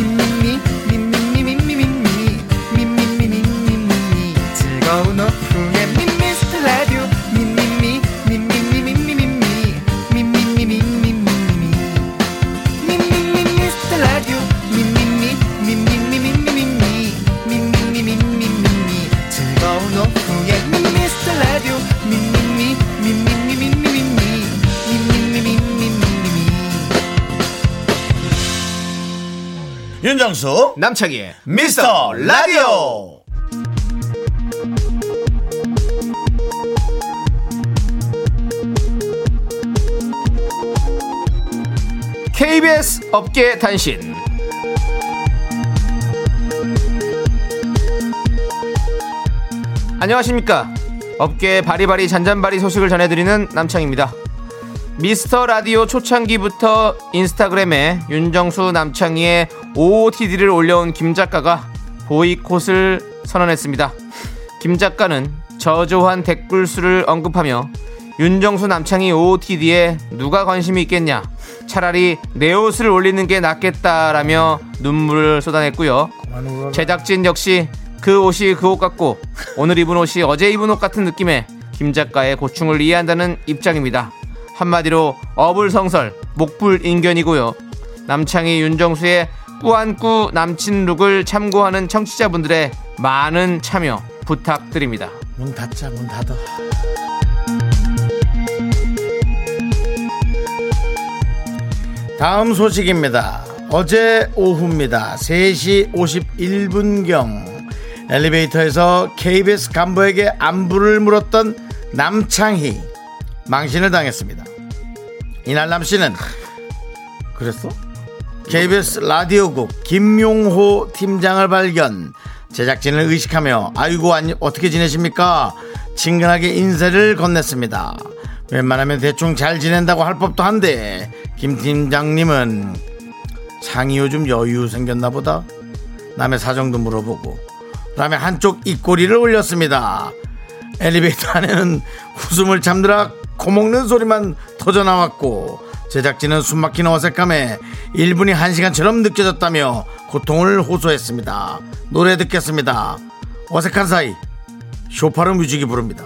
윤정수 남창희의 미스터 라디오 KBS 업계 단신. 안녕하십니까. 업계 바리바리 잔잔바리 소식을 전해드리는 남창입니다. 미스터 라디오 초창기부터 인스타그램에 윤정수 남창희의 OOTD를 올려온 김 작가가 보이콧을 선언했습니다. 김 작가는 저조한 댓글 수를 언급하며 윤정수 남창희 OOTD에 누가 관심이 있겠냐 차라리 내 옷을 올리는 게 낫겠다라며 눈물을 쏟아냈고요. 제작진 역시 그 옷이 그 옷 같고 오늘 입은 옷이 어제 입은 옷 같은 느낌에 김 작가의 고충을 이해한다는 입장입니다. 한마디로 어불성설 목불인견이고요. 남창희 윤정수의 꾸안꾸 남친 룩을 참고하는 청취자분들의 많은 참여 부탁드립니다. 문 닫자 문 닫아 다음 소식입니다 어제 오후입니다 3시 51분경 엘리베이터에서 KBS 간부에게 안부를 물었던 남창희 망신을 당했습니다 이날 남씨는 그랬어? KBS 라디오국 김용호 팀장을 발견. 제작진을 의식하며 아이고 안녕 어떻게 지내십니까? 친근하게 인사를 건넸습니다. 웬만하면 대충 잘 지낸다고 할 법도 한데 김 팀장님은 창이 요즘 여유 생겼나 보다. 남의 사정도 물어보고 그다음에 한쪽 입꼬리를 올렸습니다. 엘리베이터 안에는 웃음을 참느라 코먹는 소리만 터져 나왔고 제작진은 숨막히는 어색함에 1분이 1시간처럼 느껴졌다며 고통을 호소했습니다. 노래 듣겠습니다. 어색한 사이 쇼파르 뮤직이 부릅니다.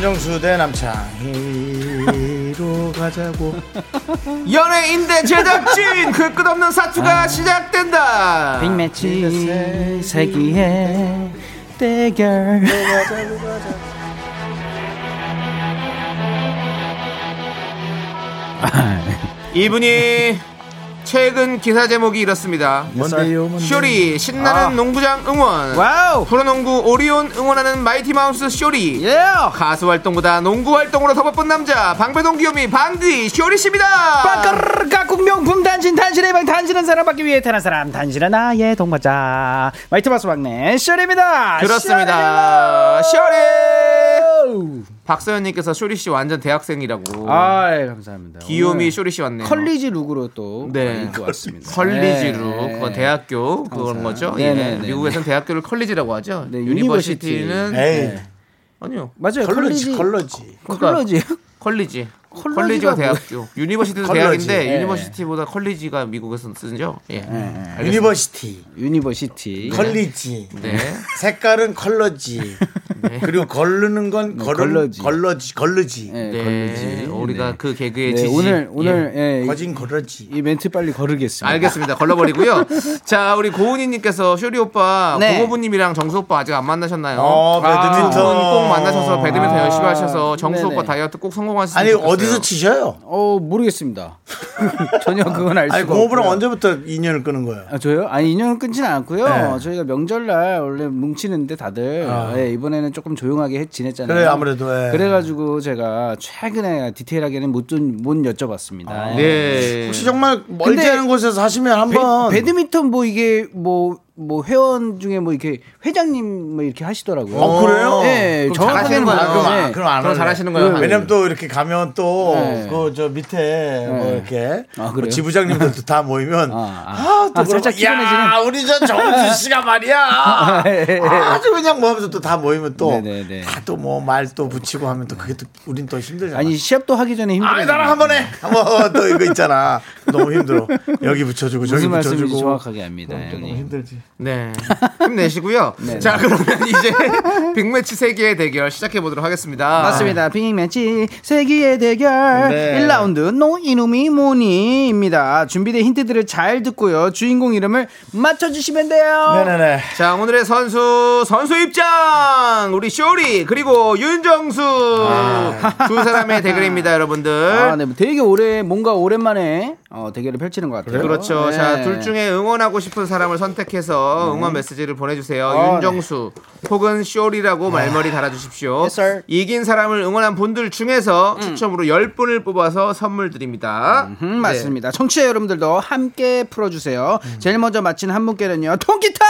윤정수 대 남창희로 가자고. 연예인 대 제작진! 그 끝없는 사투가 시작된다. 빅매치 세기의 대결. 이분이 최근 기사 제목이 이렇습니다. 뭔데요 뭔데 쇼리 신나는 농구장 응원. 와우 프로농구 오리온 응원하는 마이티 마우스 쇼리. 예 가수 활동보다 농구 활동으로 더 바쁜 남자 방배동 귀요미 방디 쇼리 씨입니다. 빠까르르 각국 명품 단신 단신의 방 단신은 사랑받기 위해 태어난 사람 단신은 나의 동반자 마이티 마우스 막내 쇼리입니다 그렇습니다. 쇼리. 쇼리! 박서연님께서 쇼리 씨 완전 대학생이라고. 아이 감사합니다 귀요미 쇼리 씨 왔네요. college look으로 또 네. 입고 왔습니다 college로 네. 그건 대학교 그런. 거죠. 네, 예. 네, 네, 미국에서는 대학교를 college라고 하죠. 네, university는 에이 아니요. 맞아요 college college college 그러니까 college college. college가 college가 뭐예요? 대학교. university도 college. 대학인데 예. university보다 college가 미국에서 쓰죠. 예. 알겠습니다. university university college 네. 색깔은 컬러지 그리고 걸르는 건 걸은 걸러지. 걸러지 걸르지 네, 네. 우리가 네. 그 개그의 네, 지지. 오늘 오늘 예, 이- 거진 걸러지 이 멘트 빨리 거르겠습니다. 알겠습니다. 걸러버리고요. 자, 우리 고은희님께서 쇼리 오빠, 네. 고모부 님이랑 정수 오빠 아직 안 만나셨나요? 어 배드민턴 두분꼭 만나셔서 배드민턴 아, 열심히 하셔서 정수 네네. 오빠 다이어트 꼭 아니 좋겠 어디서 치셔요? 어 모르겠습니다. 전혀 그건 알 수가 아니 고모부랑 없고요. 언제부터 인연을 끊은 거예요? 아, 저요? 아니 인연은 끊지는 않고요. 네. 저희가 명절날 원래 뭉치는데 다들 아. 예, 이번에는 조금 조용하게 해- 지냈잖아요. 그래 아무래도 예. 그래가지고 제가 최근에 디테일하게는 못, 좀- 못 여쭤봤습니다. 예. 네. 혹시 정말 멀지 않은 곳에서 하시면 배, 한번 배드민턴 뭐 이게 뭐 뭐 회원 중에 뭐 이렇게 회장님 뭐 이렇게 하시더라고요. 어, 그래요? 네, 정확하게는 잘하시는 거예요. 아, 그럼, 아, 네. 그럼 안 그럼. 잘하시는 거예요. 왜냐면 또 이렇게 가면 또 네. 그저 밑에 뭐 이렇게 아, 뭐? 지부장님들도 다 모이면 아, 아. 아또 아, 살짝 피곤해지는? 야 우리 저 정수 씨가 말이야 아주 그냥 뭐 하면서 또 다 모이면 또. 다 또 뭐 말 또 붙이고 하면 또 그게 또 우린 또 힘들잖아. 아니 시합도 하기 전에 힘들어요. 아니 나랑 한번 해. 한번 또 이거 있잖아. 너무 힘들어. 여기 붙여주고 저기 무슨 말씀인지 붙여주고. 정확하게 압니다, 너무. 힘들지. 네. 힘내시고요. 자, 그러면 이제 빅매치 세기의 대결 시작해 보도록 하겠습니다. 맞습니다. 빅매치 세기의 대결 네. 1라운드 노 이놈이 뭐니입니다. 준비된 힌트들을 잘 듣고요. 주인공 이름을 맞춰 주시면 돼요. 네네네. 자, 오늘의 선수, 선수 입장! 우리 쇼리, 그리고 윤정수! 두 사람의 대결입니다, 여러분들. 아, 네. 되게 오래 뭔가 오랜만에 어, 대결을 펼치는 것 같아요. 그렇죠. 네. 자, 둘 중에 응원하고 싶은 사람을 선택해서 응원 메시지를 보내주세요. 아, 윤정수 혹은 쇼리라고 말머리 달아주십시오. Yes, sir. 이긴 사람을 응원한 분들 중에서 추첨으로 10분을 뽑아서 선물 드립니다. 음, 맞습니다. 청취자 여러분들도 함께 풀어주세요. 제일 먼저 맞힌 한 분께는요, 통기타!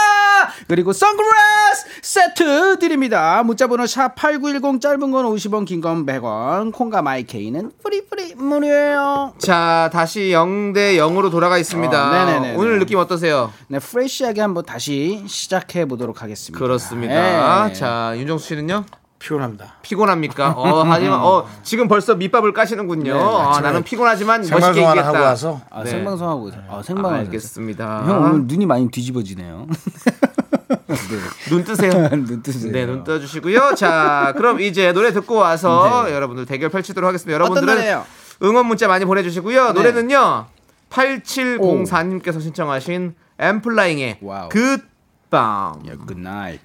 그리고 선글라스 세트 드립니다. 문자번호 샵 8910 짧은 건 50원, 긴 건 100원. 콩과 마이케이는 free free 무료예요. 네. 자, 다시 0대 0으로 돌아가 있습니다. 어. 오늘 느낌 어떠세요? 네, 프레시하게 한번 다시 시작해 보도록 하겠습니다. 그렇습니다. 네. 자, 윤정수 씨는요? 피곤합니다. 피곤합니까? 어, 하지만, 어, 지금 벌써 밑밥을 까시는군요. 아, 나는 피곤하지만 멋있게 생방송 하나 얘기했다. 하고 와서 아, 네. 생방송하고 아, 생방송 알겠습니다. 형 오늘 눈이 많이 뒤집어지네요. 눈 뜨세요. 눈 뜨세요. 네, 눈 떠주시고요. 자, 그럼 이제 노래 듣고 와서 여러분들 대결 펼치도록 하겠습니다. 네. 여러분들은? 응원 문자 많이 보내주시고요. 네. 노래는요, 8704님께서 신청하신 엔플라잉의. 굿밤. 야, good night.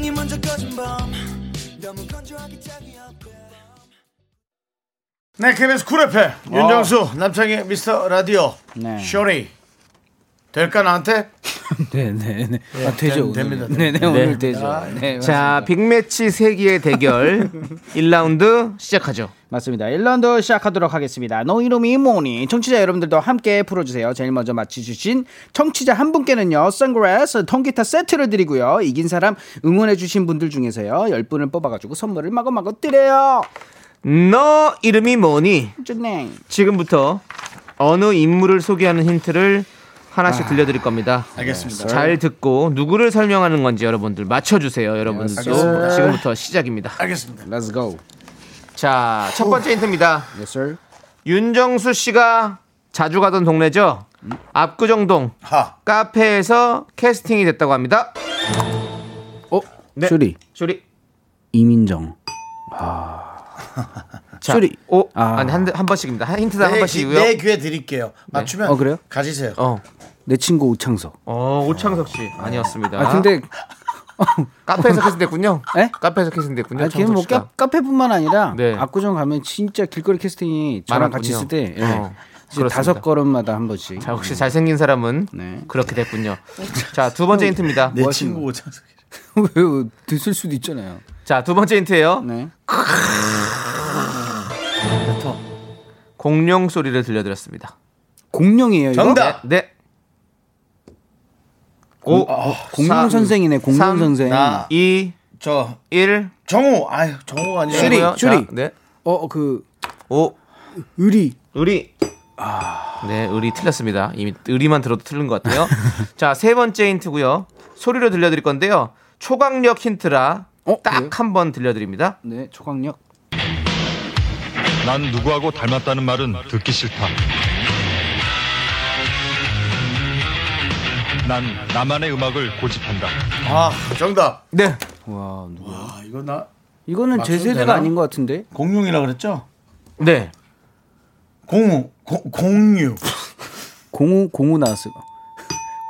가로등이 먼저 꺼진 밤. 너무 건조하기 짝이 없고. 네, KBS 쿨 FM 윤정수 남창희 미스터 라디오. 네. 쇼리 될까 나한테? 네네네. 아, 되죠. 오늘. 됩니다. 네네 오늘 되죠. 네, 자, 빅매치 세기의 대결 1라운드 시작하죠. 맞습니다. 1라운드 시작하도록 하겠습니다. 너 이름이 뭐니? 청취자 여러분들도 함께 풀어주세요. 제일 먼저 맞히주신 청취자 한 분께는요, 선글라스, 통기타 세트를 드리고요. 이긴 사람 응원해주신 분들 중에서요, 10분을 뽑아가지고 선물을 마구마구 드려요. 너 이름이 뭐니? 지금부터 어느 인물을 소개하는 힌트를 하나씩 들려드릴 겁니다. 알겠습니다. 잘 듣고 누구를 설명하는 건지 여러분들 맞춰주세요. 여러분들도 알겠습니다. 지금부터 시작입니다. 알겠습니다. Let's go. 자, 첫 번째 힌트입니다. Yes, sir. 윤정수 씨가 자주 가던 동네죠. 압구정동 하. 카페에서 캐스팅이 됐다고 합니다. 어? 네. 슈리. 쇼리. 이민정. 자, 쇼리. 오, 아. 아니 한, 한 번씩입니다. 한 힌트당 한 번씩이고요. 내 귀에 드릴게요. 맞추면 어, 그래요? 가지세요. 어, 내 친구 우창석. 어, 오창석 씨 아니었습니다. 아, 근데, 카페에서 캐스팅됐군요. 에? 카페에서 캐스팅됐군요. 아, 걔는 뭐. 카, 카페뿐만 아니라, 네. 압구정 가면 진짜 길거리 캐스팅이 저랑 많았군요. 같이 있을 때, 예. 어, 이제 그렇습니다. 다섯 걸음마다 한 번씩. 자, 혹시 잘생긴 사람은 네. 그렇게 됐군요. 자, 두 번째 힌트입니다. 내뭐 친구 오창석. 왜, 드실 수도 있잖아요. 자, 두 번째 힌트예요. 네. 공룡 소리를 들려드렸습니다. 공룡이에요, 이거? 정답. 네. 오, 공룡 선생이네, 공룡 삼, 선생. 나, 2, 저, 1. 정우. 아유, 정우가 아니라. 슈리, 자, 슈리. 네. 어, 그, 5, 의리. 의리. 네, 의리 틀렸습니다. 이미 의리만 들어도 틀린 것 같아요. 자, 세 번째 힌트고요. 소리로 들려드릴 건데요. 초강력 힌트라 어, 그래요? 딱한 번 들려드립니다. 네, 초강력. 난 누구하고 닮았다는 말은 듣기 싫다. 난 나만의 음악을 고집한다. 아, 정답. 네. 와, 누구? 아, 이거 나 이거는 제 세대가 되나? 아닌 것 같은데? 공룡이라 그랬죠? 네. 공우, 고, 공유. 공우, 공우 나왔어.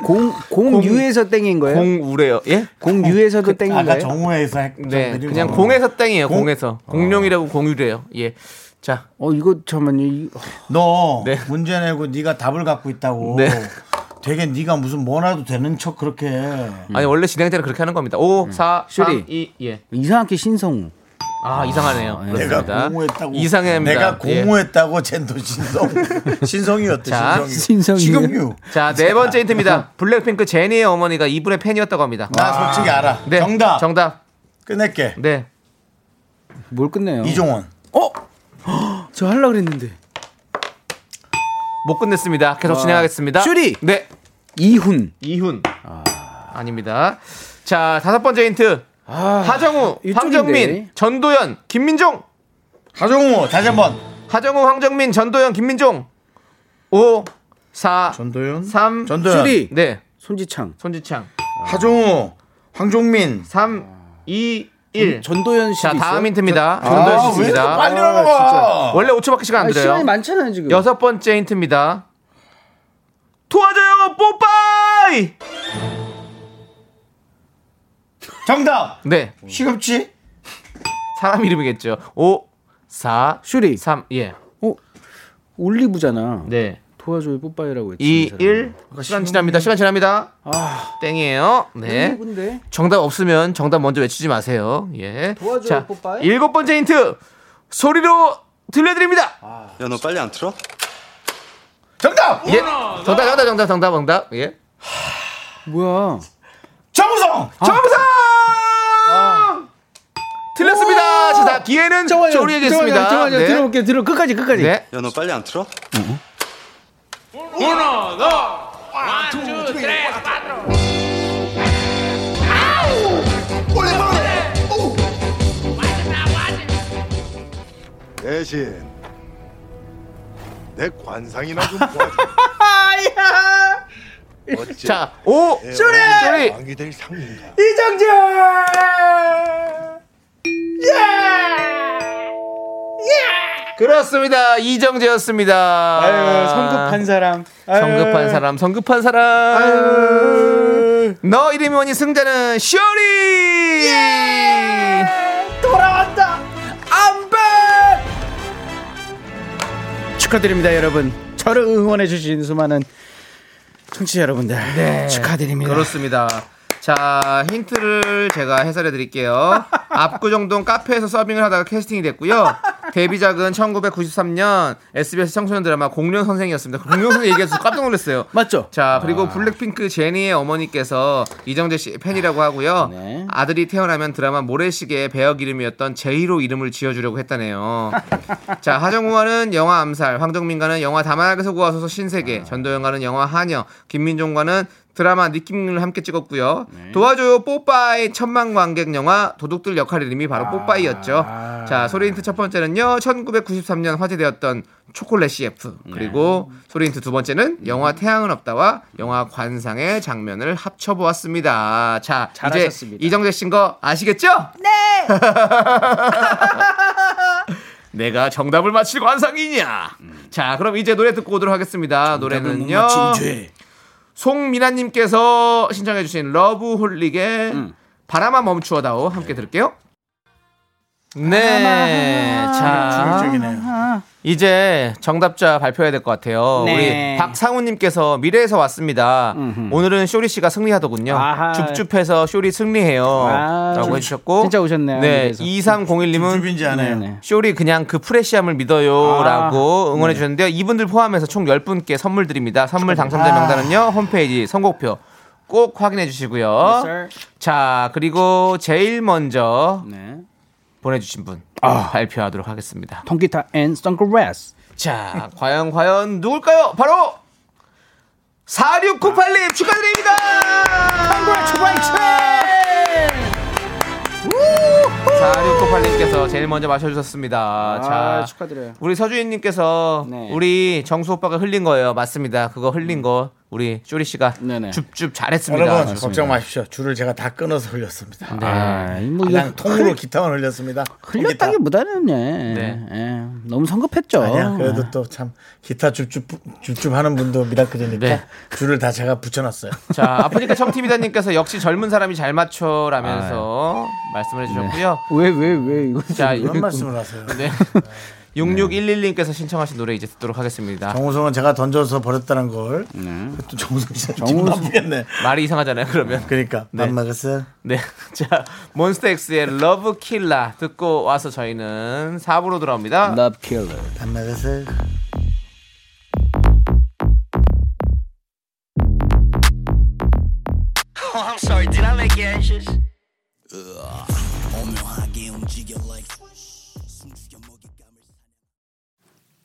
공, 공유에서 땡인 거예요? 공우래요. 예? 공유에서도 아까 땡인가요? 정우에서 했, 네. 좀 그냥 거. 공에서 땡이에요. 공? 공에서. 공룡이라고 공유래요. 예. 자, 어, 이거 잠깐만요. 이- 너 네. 문제 내고 네가 답을 갖고 있다고. 네. 되게 네가 무슨 뭐라도 되는 척 그렇게. 아니 원래 진행 때는 그렇게 하는 겁니다. 5, 4, 3, 슈리. 2, 예. 이상하게 신성우. 아 이상하네요. 내가 그렇습니다. 공모했다고. 이상합니다. 내가 예. 공모했다고 젠도 신성. 신성이었대. 자, 신성이. 식용유. 자, 네 번째 힌트입니다. 블랙핑크 제니의 어머니가 이분의 팬이었다고 합니다. 나 솔직히 알아. 네. 정답. 정답. 끝낼게. 네. 뭘 끝내요? 이종원. 어? 저 하려고 그랬는데. 못 끝냈습니다. 계속 진행하겠습니다. 슈리! 네. 이훈. 이훈. 아... 닙니다 자, 다섯 번째 힌트. 하정우, 이쪽인데. 황정민, 전도연, 김민종. 하정우 다시 한번. 하정우, 황정민, 전도연, 김민종. 5, 4, 전도연. 3, 전도연. 슈리. 네. 손지창. 손지창. 하정우. 황종민. 3, 2, 1. 전도연 씨. 자, 다음 힌트입니다. 아, 전도연 왜 이렇게 씨입니다. 빨리 아, 나가? 원래 5초밖에 시간 안 아, 드려요. 시간이 많잖아요, 지금. 여섯 번째 힌트입니다. 도와줘요, 뽀빠이! 정답. 네. 시급지. 사람 이름이겠죠. 5, 4, 슈리. 3, 예. 어? 올리브잖아. 네. 도와줘요, 뽀빠이라고 했지. 2, 이 사람. 1. 시간 지납니다. 시간 지납니다. 아, 땡이에요. 네. 올리브인데? 정답 없으면 정답 먼저 외치지 마세요. 예. 도와줘요, 자, 뽀빠이. 일곱 번째 힌트. 소리로 들려드립니다. 야너 빨리 안 틀어? 정답. 예. 정답, 정답, 정답, 정답, 정답. 예. 뭐야. 정우성. 정상! 틀렸습니다. 자, 다 기회는 쇼리에게 있습니다. 잠깐만요. 네. 들어볼게요. 들어. 끝까지, 끝까지. 네. 야 너 빨리 안 틀어? 대신 내 관상이나 좀 보아줘. 어째 자, 오, 쇼리! 쇼리! 왕이 될 상인가? 그렇습니다. 이정재였습니다. 아유, 성급한 사람. 아유. 성급한 사람, 성급한 사람. 아유. 너 이름이 뭐니 승자는 쇼리! 돌아왔다. I'm back. 축하드립니다, 여러분. 저를 응원해 주신 수많은 청취자 여러분들 축하드립니다. 그렇습니다. 자, 힌트를 제가 해설해 드릴게요. 압구정동 카페에서 서빙을 하다가 캐스팅이 됐고요. 데뷔작은 1993년 SBS 청소년 드라마 공룡 선생이었습니다. 공룡 선생 얘기해서 깜짝 놀랐어요. 맞죠? 자, 그리고 블랙핑크 제니의 어머니께서 이정재 씨 팬이라고 하고요. 네. 아들이 태어나면 드라마 모래시계의 배역 이름이었던 제이로 이름을 지어주려고 했다네요. 자, 하정우와는 영화 암살, 황정민과는 영화 다만하게서 구하소서 신세계, 전도연과는 영화 하녀, 김민종과는 드라마 느낌을 함께 찍었고요. 도와줘요 뽀빠이 천만 관객 영화 도둑들 역할 이름이 바로 뽀빠이였죠. 자, 소리 힌트 첫 번째는요. 1993년 화제되었던 초콜릿 CF. 그리고 소리 힌트 두 번째는 영화 태양은 없다와 영화 관상의 장면을 합쳐 보았습니다. 자, 잘하셨습니다. 이제 이정재 씨인 거 아시겠죠? 네. 내가 정답을 맞힐 관상이냐? 자, 그럼 이제 노래 듣고 오도록 하겠습니다. 노래는요. 송미나님께서 신청해주신 러브홀릭의 바람아 멈추어다오 함께 들을게요. 네, 자 이제 정답자 발표해야 될 것 같아요. 네. 우리 박상우님께서 미래에서 왔습니다. 오늘은 쇼리 씨가 승리하더군요. 아하. 줍줍해서 쇼리 승리해요. 아, 라고 줍- 해주셨고. 진짜 오셨네요, 네, 미래에서. 2301님은 줍줍인지 아네요. 네네. 쇼리 그냥 그 fresh함을 믿어요. 아, 라고 응원해 주셨는데요. 이분들 포함해서 총 10분께 선물 드립니다. 선물 당첨자 명단은요. 홈페이지 선곡표 꼭 확인해 주시고요. 자, 그리고 제일 먼저 네. 보내주신 분 아. 발표하도록 하겠습니다. 통기타 and 선글라스. 자, 과연 과연 누굴까요? 바로 4698님 축하드립니다. Congratulations! 4698님께서 제일 먼저 마셔주셨습니다. 아, 자, 축하드려요. 우리 서주인님께서 네. 우리 정수 오빠가 흘린 거예요. 맞습니다. 그거 흘린 거 우리 쇼리 씨가 네네. 줍줍 잘했습니다. 여러분 걱정 마십시오. 줄을 제가 다 끊어서 흘렸습니다. 아, 뭐 그냥 통으로 기타만 흘렸습니다. 흘렸다기보다는 네. 네. 예, 너무 성급했죠. 아니야. 그래도 또참 기타 줍줍 줍줍 하는 분도 miracle이니까 네. 줄을 다 제가 붙여놨어요. 자, 아프리카 청티비다님께서 역시 젊은 사람이 잘 맞춰라면서 말씀을 해주셨고요. 왜 왜 왜 이거 자, 이런 말씀을 하세요. 네. 6611님께서 신청하신 노래 이제 듣도록 하겠습니다. 정우성은 제가 던져서 버렸다는 걸. 또 정우성 씨가 기분 나쁘겠네. 말이 이상하잖아요, 그러면. 그러니까 네. 밥 먹었어. 네. 자, 몬스타엑스의 Love Killa 듣고 와서 저희는 4부로 돌아옵니다. Love Killer. 밥 먹었어. 하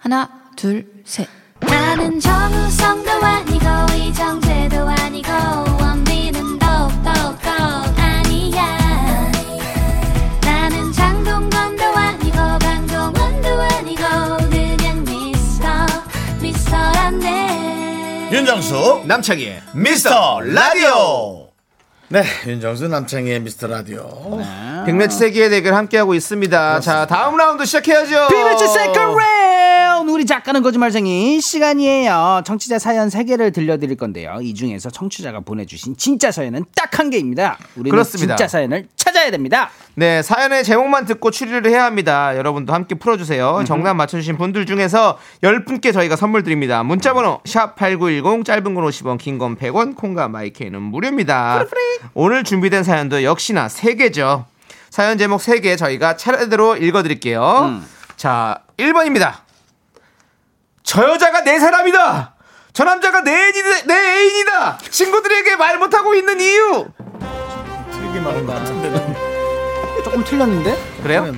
나, 둘, 셋. 나는 정우성도 아니고 이정재도 아니고 원빈은 더욱더 아니야 나는 장동건도 아니고 강동원도 아니고 그냥 미스터 미스터란데 윤정수 남창희의 미스터 라디오. 네, 윤정수 남창희의 미스터 라디오. 빅매치 세기의 대결 함께하고 있습니다. 자, 다음 라운드 시작해야죠. 빅매치 second 라운드 우리 작가는 거짓말쟁이 시간이에요 청취자 사연 3개를 들려드릴 건데요 이 중에서 청취자가 보내주신 진짜 사연은 딱 한 개입니다 우리는 그렇습니다. 진짜 사연을 찾아야 됩니다 네, 사연의 제목만 듣고 추리를 해야 합니다. 여러분도 함께 풀어주세요. 정답 맞춰주신 분들 중에서 10분께 저희가 선물 드립니다. 문자번호 샵8910 짧은 건 50원, 긴 건 100원, 콩과 마이크는 무료입니다. 오늘 준비된 사연도 역시나 3개죠. 사연 제목 3개 저희가 차례대로 읽어드릴게요. 자, 1번입니다. 저 여자가 내 사람이다! 저 남자가 내, 애인이다, 내 애인이다! 친구들에게 말 못하고 있는 이유! 되게 많은 것 같은데. 조금 틀렸는데 그래요?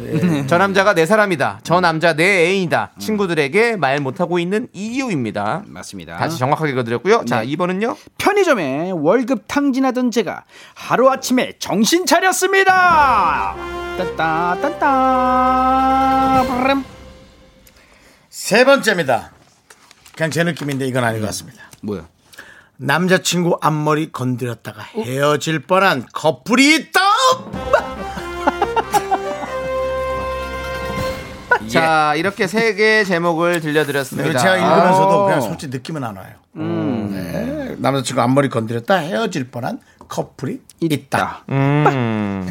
저 남자가 내 사람이다. 저 남자 내 애인이다. 친구들에게 말 못하고 있는 이유입니다. 맞습니다 다시 정확하게 읽어드렸고요. 자, 2번은요? 편의점에 월급 탕진하던 제가 하루아침에 정신 차렸습니다 딴따 딴따 브람. 세 번째입니다. 그냥 제 느낌인데 이건 아닌 것 같습니다. 뭐야 남자친구 앞머리 건드렸다가 헤어질 뻔한 커플이 있다. 자, 이렇게 세 개의 제목을 들려드렸습니다. 이거 제가 읽으면서도 아. 그냥 솔직히 느낌은 안 와요. 네. 남자친구 앞머리 건드렸다 헤어질 뻔한 커플이 있다. 음.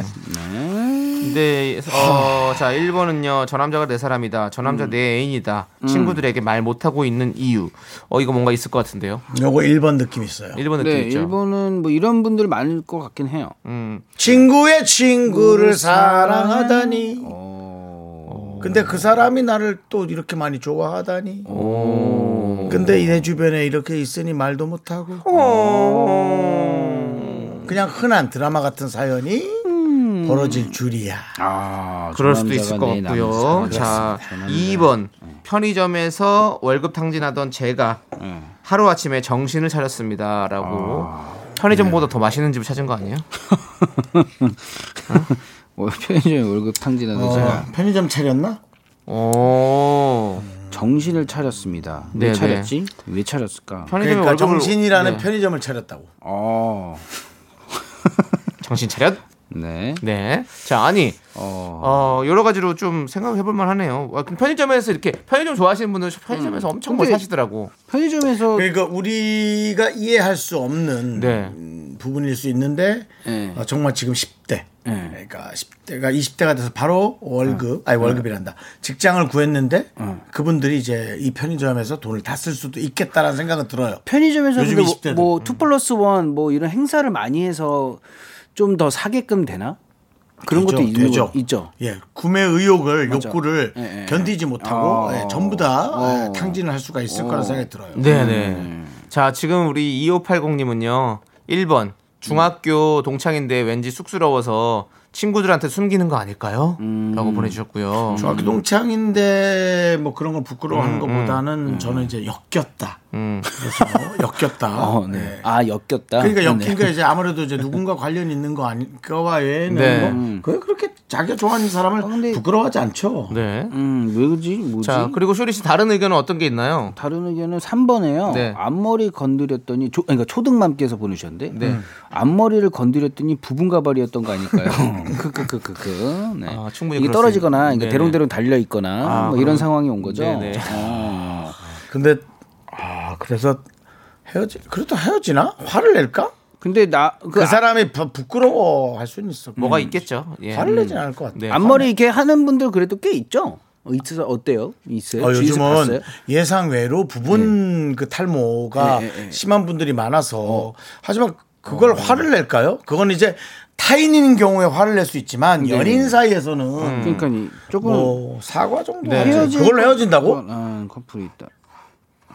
네, 어, 자, 1번은요, 저 남자가 내 사람이다. 저 남자 내 애인이다. 친구들에게 말 못하고 있는 이유. 어, 이거 뭔가 있을 것 같은데요. 요거 1번 느낌 있어요. 1번 느낌 네, 있죠. 일본은 뭐 이런 분들 많을 것 같긴 해요. 음, 친구의 친구를 사랑하다니. 근데 그 사람이 나를 또 이렇게 많이 좋아하다니. 근데 내 주변에 이렇게 있으니 말도 못하고. 그냥 흔한 드라마 같은 사연이 벌어질 줄이야. 아, 그럴 저 수도 있을 것내 같고요. 자, 저 남자. 2번. 편의점에서 월급 탕진하던 제가 네. 하루 아침에 정신을 차렸습니다. 라고. 편의점보다 더 맛있는 집을 찾은 거 아니에요? 뭐 편의점에 월급 탕진하던 제가 어, 편의점 차렸나? 오. 정신을 차렸습니다. 왜 네네. 차렸지? 왜 차렸을까? 편의점에 그러니까 월급을- 정신이라는 네. 편의점을 차렸다고. 어, 정신 차렸? 네. 네. 자, 아니. 어, 어, 여러 가지로 좀 생각해 볼 만하네요. 편의점에서 이렇게 편의점 좋아하시는 분들 편의점에서 엄청 뭘 근데- 사시더라고. 편의점에서 그러니까 우리가 이해할 수 없는 네. 음, 부분일 수 있는데 네. 어, 정말 지금 10대 네. 그러니까 10대가 20대가 돼서 바로 월급 아니 월급이란다 직장을 구했는데 그분들이 이제 이 편의점에서 돈을 다 쓸 수도 있겠다라는 생각은 들어요. 편의점에서 요즘 근데 20대들. 뭐, two plus one 뭐 이런 행사를 많이 해서 좀 더 사게끔 되나? 그런 되죠, 것도 있는 되죠. 거 있죠. 예, 구매 의욕을 맞아. 욕구를 예, 예. 견디지 못하고 어. 예, 전부 다 어. 예, 탕진을 할 수가 있을 거라는 생각이 들어요. 네네. 자, 지금 우리 2580님은요. 1번. 중학교 동창인데 왠지 쑥스러워서 친구들한테 숨기는 거 아닐까요? 라고 보내주셨고요. 중학교 동창인데 뭐 그런 걸 부끄러워하는 것보다는 저는 이제 엮였다. 음. 그래서 엮였다. 어, 네. 네. 아, 엮였다. 그러니까 엮인 네. 게 이제 아무래도 이제 누군가 관련 있는 거 아니 거와 외에는 네. 뭐 그게 그렇게 자기가 좋아하는 사람을 아, 근데- 부끄러워하지 않죠. 네. 음, 왜 그러지? 뭐지? 자, 그리고 쇼리 씨 다른 의견은 어떤 게 있나요? 다른 의견은 3번에요. 네. 앞머리 건드렸더니 조, 그러니까 초등맘께서 보내주셨는데 네. 앞머리를 건드렸더니 부분 가발이었던 거 아닐까요? 크크크크크. 네. 아, 충분히 이게 떨어지거나 있- 그러니까. 대롱대롱 달려 있거나 아, 뭐 그럼- 이런 상황이 온 거죠. 네네. 어. 근데 아 그래서 헤어지 그래도 헤어지나 화를 낼까? 근데 나그 그 사람이 부- 부끄러워 할 수는 있어. 뭐가 있겠죠. 예. 화를 내진 않을 것 같아. 네. 앞머리 이렇게 하는 분들 그래도 꽤 있죠. 어, 있어서 어때요? 있어요? 어, 주위에서 요즘은 봤어요? 예상 외로 부분 그 탈모가 네, 네, 네. 심한 분들이 많아서 하지만 그걸 화를 낼까요? 그건 이제 타인인 경우에 화를 낼 수 있지만 연인 사이에서는 그러니까 이 조금 뭐 사과 정도 네. 헤어질 그걸로 것 헤어진다고? 아, 커플이 있다.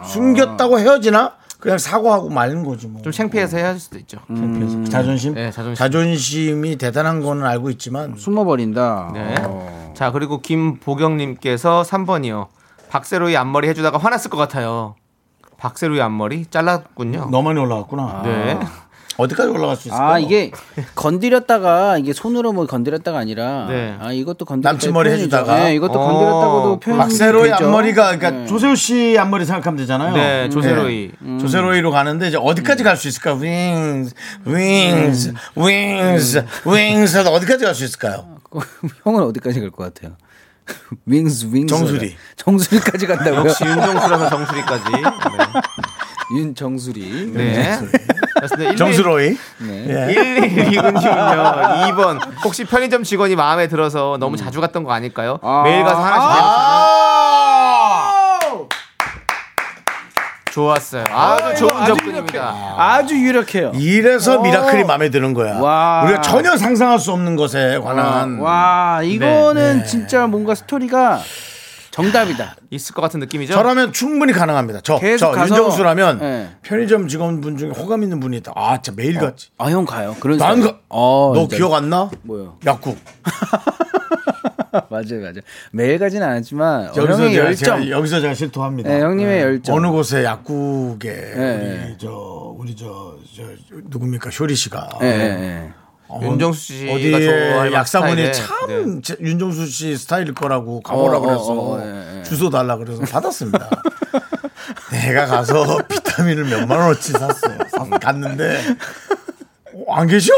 숨겼다고 헤어지나? 그냥 사과하고 말는 거지 뭐. 좀 창피해서 헤어질 수도 있죠. 창피해서. 자존심? 네, 자존심. 이 대단한 거는 알고 있지만 숨어버린다. 네. 어. 자, 그리고 김보경님께서 3번이요. 박세로이 앞머리 해주다가 화났을 것 같아요. 박세로이 앞머리 잘랐군요. 너무 많이 올라갔구나. 네. 어디까지 올라갈 수 있을까? 아 이게 건드렸다가 이게 손으로 뭐 건드렸다가 아니라 네. 아 이것도 건드렸다 남친 머리 해주다가? 네, 이것도 어. 건드렸다고도 표현 박세로의 앞머리가 그러니까 네. 조세호 씨 앞머리 생각하면 되잖아요. 네, 조세로이. 네. 조세로이로 가는데 이제 어디까지 갈 수 있을까? 윙스, 윙스, 윙스, 윙스 어디까지 갈 수 있을까요? 형은 어디까지 갈 것 같아요? 윙스 윙스 정수리. 정수리까지 간다고요? 역시 윤정수라서 정수리까지. 윤정수리 네. 네. 그렇습니다. 정수로이. 네. 예. 1129님요. 2번. 혹시 편의점 직원이 마음에 들어서 너무 자주 갔던 거 아닐까요? 아. 매일 가서 하나씩. 아! 좋았어요. 아주 좋은 아주 접근입니다. 아주 유력해요. 이래서 오. 미라클이 마음에 드는 거야. 와. 우리가 전혀 상상할 수 없는 것에 관한 와 이거는 네. 진짜 뭔가 스토리가 정답이다. 있을 것 같은 느낌이죠? 저라면 충분히 가능합니다. 저, 계속 저 가서- 윤정수라면 네. 편의점 직원분 중에 호감 있는 분이 있다. 아, 진짜 매일 갔지. 아형 가요. 그런 난. 가- 어, 너 진짜. 기억 안 나? 뭐요? 약국. 맞아요, 맞아요. 매일 가진 않았지만 어, 여기서 형의 제가, 열정. 제가 여기서 제가 실토합니다. 네, 형님의 열정. 어느 곳에 약국에 네. 우리 저 우리 저, 저 누굽니까 쇼리 씨가 예, 예, 예. 어, 윤정수 씨가 좋아할 만한 약사분이 참 네. 제- 윤정수 씨 스타일일 거라고 가보라 어, 그래서 어, 어, 예, 예. 주소 달라 그래서 받았습니다. 내가 가서 비타민을 몇만 원어치 샀어요. 사- 갔는데 어, 안 계셔.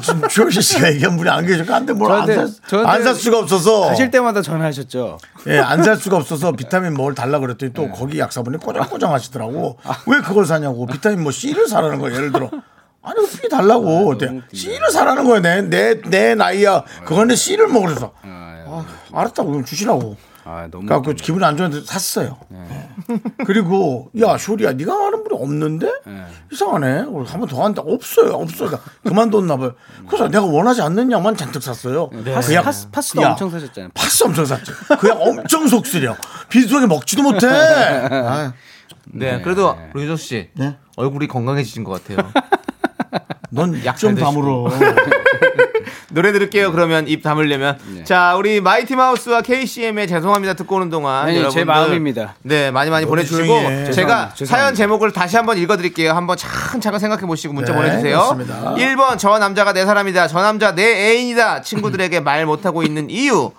지금 쇼리 씨가 얘기한 분이 안 계셔. 근데 뭘안살 수가 없어서 가실 때마다 전화하셨죠. 예, 안 살 수가 없어서 비타민 뭘 달라 그랬더니 또 거기 약사분이 꼬장꼬장 하시더라고. 왜 그걸 사냐고. 비타민 뭐 C를 사라는 거 예를 들어. 아니 그피 달라고. 내 씨를 사라는 거야 내내내 나이야. 그건데 씨를 먹으래서. 아, 알았다 그럼 주시라고. 아, 너무 그래갖고 기분이 안 좋은데 샀어요. 네. 그리고 야 쇼리야 네가 아는 분이 없는데? 이상하네. 한 번더 하는데 없어요 없어요. 나 그만뒀나 봐요. 그래서 내가 원하지 않는 양만 잔뜩 샀어요. 파스, 그 양- 파스, 파스도 야, 엄청 사셨잖아요. 파스 엄청 샀죠. 그양 엄청 속쓰려. 빈속에 먹지도 못해. 아, 네, 그래도 우리 윤정수 씨 네? 얼굴이 건강해지신 것 같아요. 넌 약좀잘 다물어 노래 들을게요. 그러면 입 다물려면 자 우리 마이티 마우스와 KCM의 죄송합니다 듣고 오는 동안 아니, 제 여러분들 마음입니다. 네 많이 많이 보내주시고. 제가 죄송합니다. 사연 제목을 다시 한번 읽어드릴게요. 한번 차근차근 생각해 보시고 문자 네, 보내주세요. 그렇습니다. 1번 저 남자가 내 사람이다. 저 남자 내 애인이다. 친구들에게 말 못하고 있는 이유.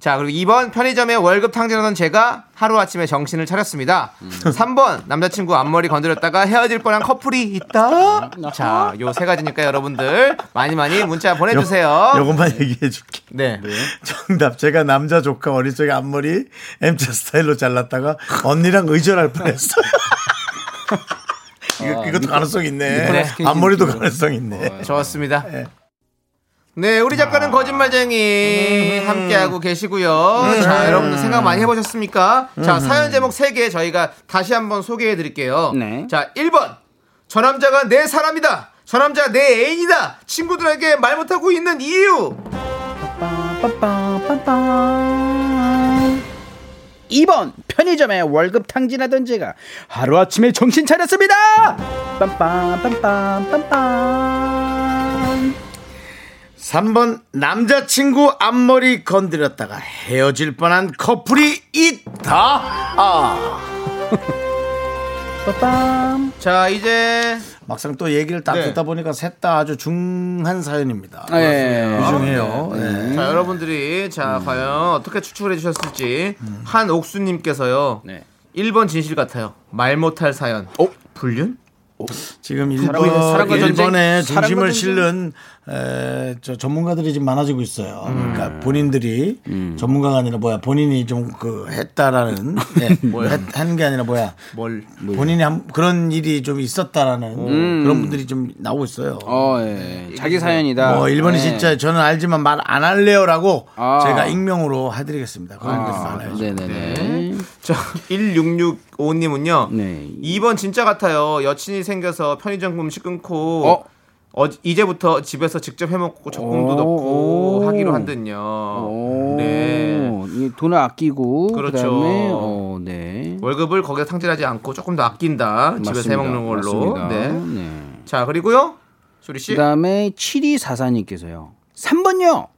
자 그리고 2번 편의점에 월급 탕진하던 제가 하루아침에 정신을 차렸습니다. 3번 남자친구 앞머리 건드렸다가 헤어질 뻔한 커플이 있다. 자 요 세 가지니까 여러분들 많이 많이 문자 보내주세요. 요 것만 얘기해 줄게 네. 정답. 제가 남자 조카 어릴 적에 앞머리 M자 스타일로 잘랐다가 언니랑 의절할 뻔했어요. 이거, 이것도 가능성 있네. 케이지 앞머리도. 가능성 있네. 좋았습니다. 네, 우리 작가는 거짓말쟁이 함께하고 계시고요. 자, 여러분들 생각 많이 해보셨습니까? 자, 사연 제목 3개 저희가 다시 한번 소개해 드릴게요. 네. 자, 1번. 저 남자가 내 사람이다. 저 남자 내 애인이다. 친구들에게 말 못하고 있는 이유. 2번 편의점에 월급 탕진하던 제가 하루아침에 정신 차렸습니다. 빰빰빰빰빰빰 3번 남자친구 앞머리 건드렸다가 헤어질 뻔한 커플이 있다. 아. 빠빰 자, 이제 막상 또 얘기를 딱 네. 듣다 보니까 셋 다 아주 중한 사연입니다. 네. 유중해요. 네. 자, 여러분들이 자, 과연 어떻게 추측을 해 주셨을지 한옥수 님께서요. 네. 1번 진실 같아요. 말 못할 사연. 어? 불륜? 지금 사랑과- 일본, 사랑과 전쟁? 사랑과 중심을 전쟁? 실는 에, 저 전문가들이 지금 많아지고 있어요. 음. 그러니까 본인들이 전문가가 아니라 뭐야 본인이 좀 그 했다라는 예, 한게 아니라 뭐야 뭘? 본인이 한, 그런 일이 좀 있었다라는 그런 분들이 좀 나오고 있어요. 어, 예. 자기 사연이다. 뭐 일본이 네. 진짜 저는 알지만 말 안 할래요라고 아. 제가 익명으로 해드리겠습니다. 그런 분들 많아요. 네네네. 자, 1665님은요. 네. 2번 진짜 같아요. 여친이 생겨서 편의점 음식 끊고 어? 어? 이제부터 집에서 직접 해먹고 적금도 오, 넣고 오. 하기로 한듯요. 오, 네. 이 돈을 아끼고 그렇죠. 그다음에 어, 네. 월급을 거기에 탕진하지 않고 조금 더 아낀다. 집에서 맞습니다. 해먹는 걸로. 네. 네. 자, 그리고요. 쇼리 씨. 그다음에 7244님께서요. 3번요.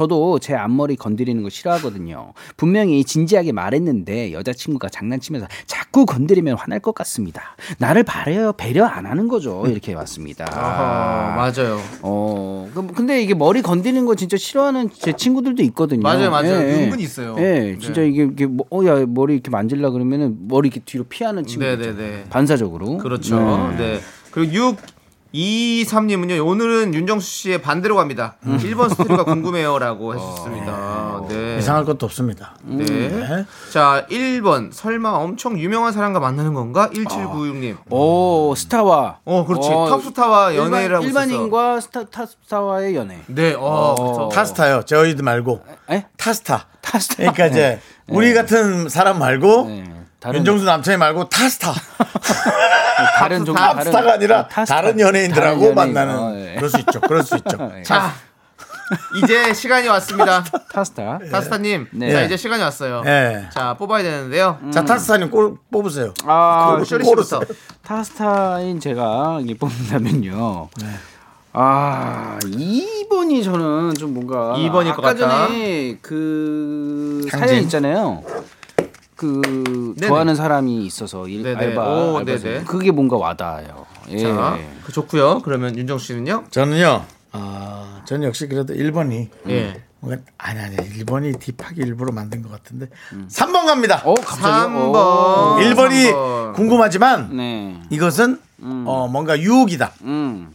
저도 제 앞머리 건드리는 거 싫어하거든요. 분명히 진지하게 말했는데 여자친구가 장난치면서 자꾸 건드리면 화날 것 같습니다. 나를 바래요 배려 안 하는 거죠. 이렇게 왔습니다. 아, 맞아요. 어, 그- 근데 이게 머리 건드리는 거 진짜 싫어하는 제 친구들도 있거든요. 맞아요, 맞아요. 예, 예. 은근히 있어요. 예, 진짜 네. 이게, 이게 뭐, 어, 야, 머리 이렇게 만질라 그러면은 머리 이렇게 뒤로 피하는 친구. 네, 죠 네, 네. 반사적으로. 그렇죠. 네. 그리고 6 23님은요, 오늘은 윤정수 씨의 반대로 갑니다. 음. 1번 스토리가 궁금해요라고 하셨습니다. 네. 이상할 것도 없습니다. 음. 네. 자, 1번. 설마 엄청 유명한 사람과 만나는 건가? 1796님. 오, 스타와. 어, 그렇지. 어, 탑스타와 연애를 하고 일반, 있었어. 일반인과 스타, 탑스타와의 연애. 네, 어, 그래서 타스타요. 저희들 말고 에? 타스타. 타스타. 그러니까 이제 우리 같은 사람 말고 네. 윤정수 남창이 말고 타스타. 다른 종 탑스타가 아니라 어, 타스타. 다른 연예인들하고 다른 연예인. 만나는 어, 예. 그럴 수 있죠. 그럴 수 있죠. 자, 이제 시간이 왔습니다. 타스타. 타스타님. 네. 자, 이제 시간이 왔어요. 예. 자, 뽑아야 되는데요. 자 타스타님 꼴 뽑으세요. 아, 쇼리 씨부터. 타스타인 제가 이게 뽑는다면요. 네. 아, 2번이 저는 좀 뭔가 2번일 것 아까 같다. 전에 그. 사연 있잖아요. 그 네네. 좋아하는 사람이 있어서 일, 네네. 알바 오. 그게 뭔가 와닿아요. 예. 자, 그 좋고요. 그러면 윤정수 씨는요? 저는요. 아, 저는 역시 그래도 1번이 예. 뭔가 아니 아니 1번이 딥하게 일부러 만든 것 같은데 3번 갑니다. 어, 갑자기 3번. 1번이 궁금하지만 네. 이것은 어, 뭔가 유혹이다. 음.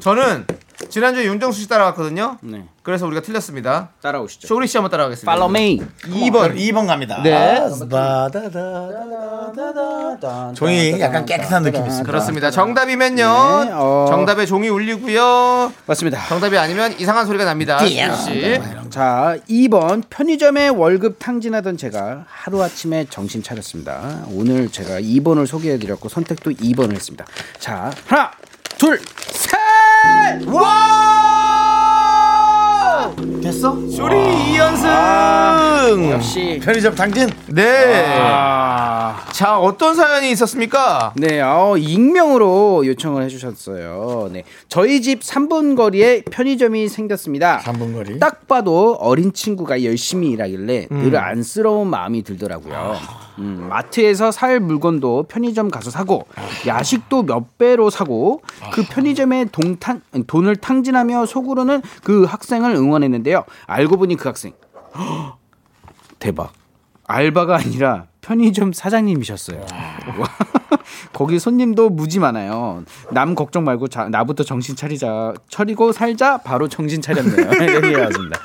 저는 지난주에 윤정수 씨 따라갔거든요. 네. 그래서 우리가 틀렸습니다. 따라오시죠. 쇼리 씨 한번 따라가겠습니다. Follow me. 2번. 2번 갑니다. 네. 바다다다다다다. 종이 약간 깨끗한 느낌이 있습니다. 그렇습니다. 정답이면요. 네, 어. 정답에 종이 울리고요. 맞습니다. 정답이 아니면 이상한 소리가 납니다. 쇼리 씨. 자, 2번 편의점에 월급 탕진하던 제가 하루아침에 정신 차렸습니다. 오늘 제가 2번을 소개해 드렸고 선택도 2번을 했습니다. 자, 하나, 둘, 셋! 와! 됐어? 쇼리 2연승. 역시 편의점 당진? 네. 아, 자, 어떤 사연이 있었습니까? 네, 어, 익명으로 요청을 해주셨어요. 네, 저희 집 3분 거리에 편의점이 생겼습니다. 3분 거리. 딱 봐도 어린 친구가 열심히 일하길래 늘 안쓰러운 마음이 들더라고요. 음, 마트에서 살 물건도 편의점 가서 사고 야식도 몇 배로 사고 그 편의점에 동탄, 돈을 탕진하며 속으로는 그 학생을 응원했는데요. 알고 보니 그 학생 헉, 대박 알바가 아니라 편의점 사장님이셨어요. 거기 손님도 무지 많아요. 남 걱정 말고 자, 나부터 정신 차리자. 차리고 살자. 바로 정신 차렸네요. 이렇게 왔습니다.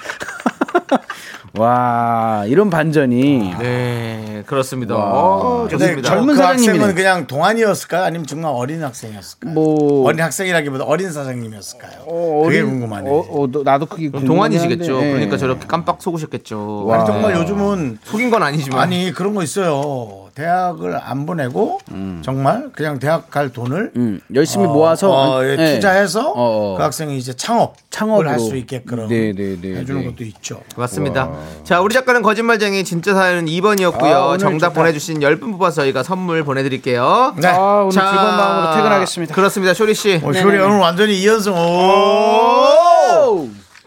와 이런 반전이 네, 그렇습니다. 와. 어, 근데 좋습니다. 젊은 그 학생은 사장님이네. 그냥 동안이었을까요? 아니면 정말 어린 학생이었을까요? 뭐 어린 학생이라기보다 어린 사장님이었을까요? 어, 그게 궁금하네. 어, 어, 너- 나도 그게 동안이시겠죠. 한데, 예. 그러니까 저렇게 깜빡 속으셨겠죠. 아니 정말 요즘은 속인 건 아니지만. 아니 그런 거 있어요. 대학을 안 보내고 정말 그냥 대학 갈 돈을 음, 열심히 어, 모아서 어, 예, 예. 투자해서 어, 어. 그 학생이 이제 창업 창업으로. 할수 있게끔 네, 네, 네, 해주는 네. 것도 있죠. 맞습니다. 자, 우리 작가는 거짓말쟁이 진짜 사연은 2번이었고요. 아, 정답 좋다. 보내주신 10분 뽑아서 저희가 선물 보내드릴게요. 네. 아, 오늘 즐거운 마음으로 퇴근하겠습니다. 그렇습니다. 쇼리 씨. 어, 쇼리 오늘 완전히 이연승. 오.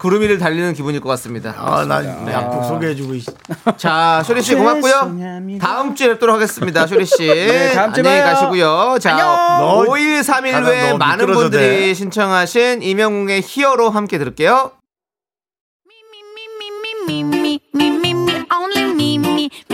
구름 위를 달리는 기분일 것 같습니다. 아, 나 약속 소개해주고. 있- 자, 쇼리 씨 고맙고요. 죄송합니다. 다음 주에 뵙도록 하겠습니다. 쇼리 씨. 네, 다음 주에 안녕히 봐요. 가시고요. 자, 너- 5131 가다 외에 너 많은 미끄러져 분들이 돼. 신청하신 이명웅의 히어로 함께 들을게요. me, me, me, me, me, only me, me, me.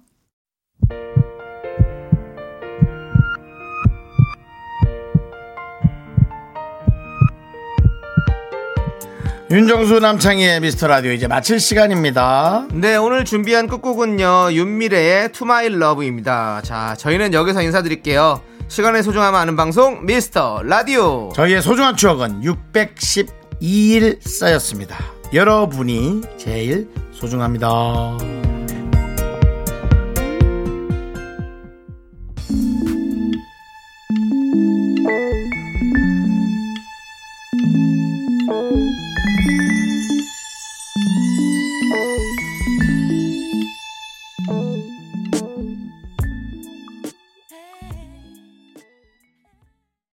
윤정수 남창희의 미스터 라디오 이제 마칠 시간입니다. 네, 오늘 준비한 끝곡은요, 윤미래의 My Love입니다. 자, 저희는 여기서 인사드릴게요. 시간의 소중함 아는 방송, 미스터 라디오. 저희의 소중한 추억은 612일 쌓였습니다. 여러분이 제일 소중합니다.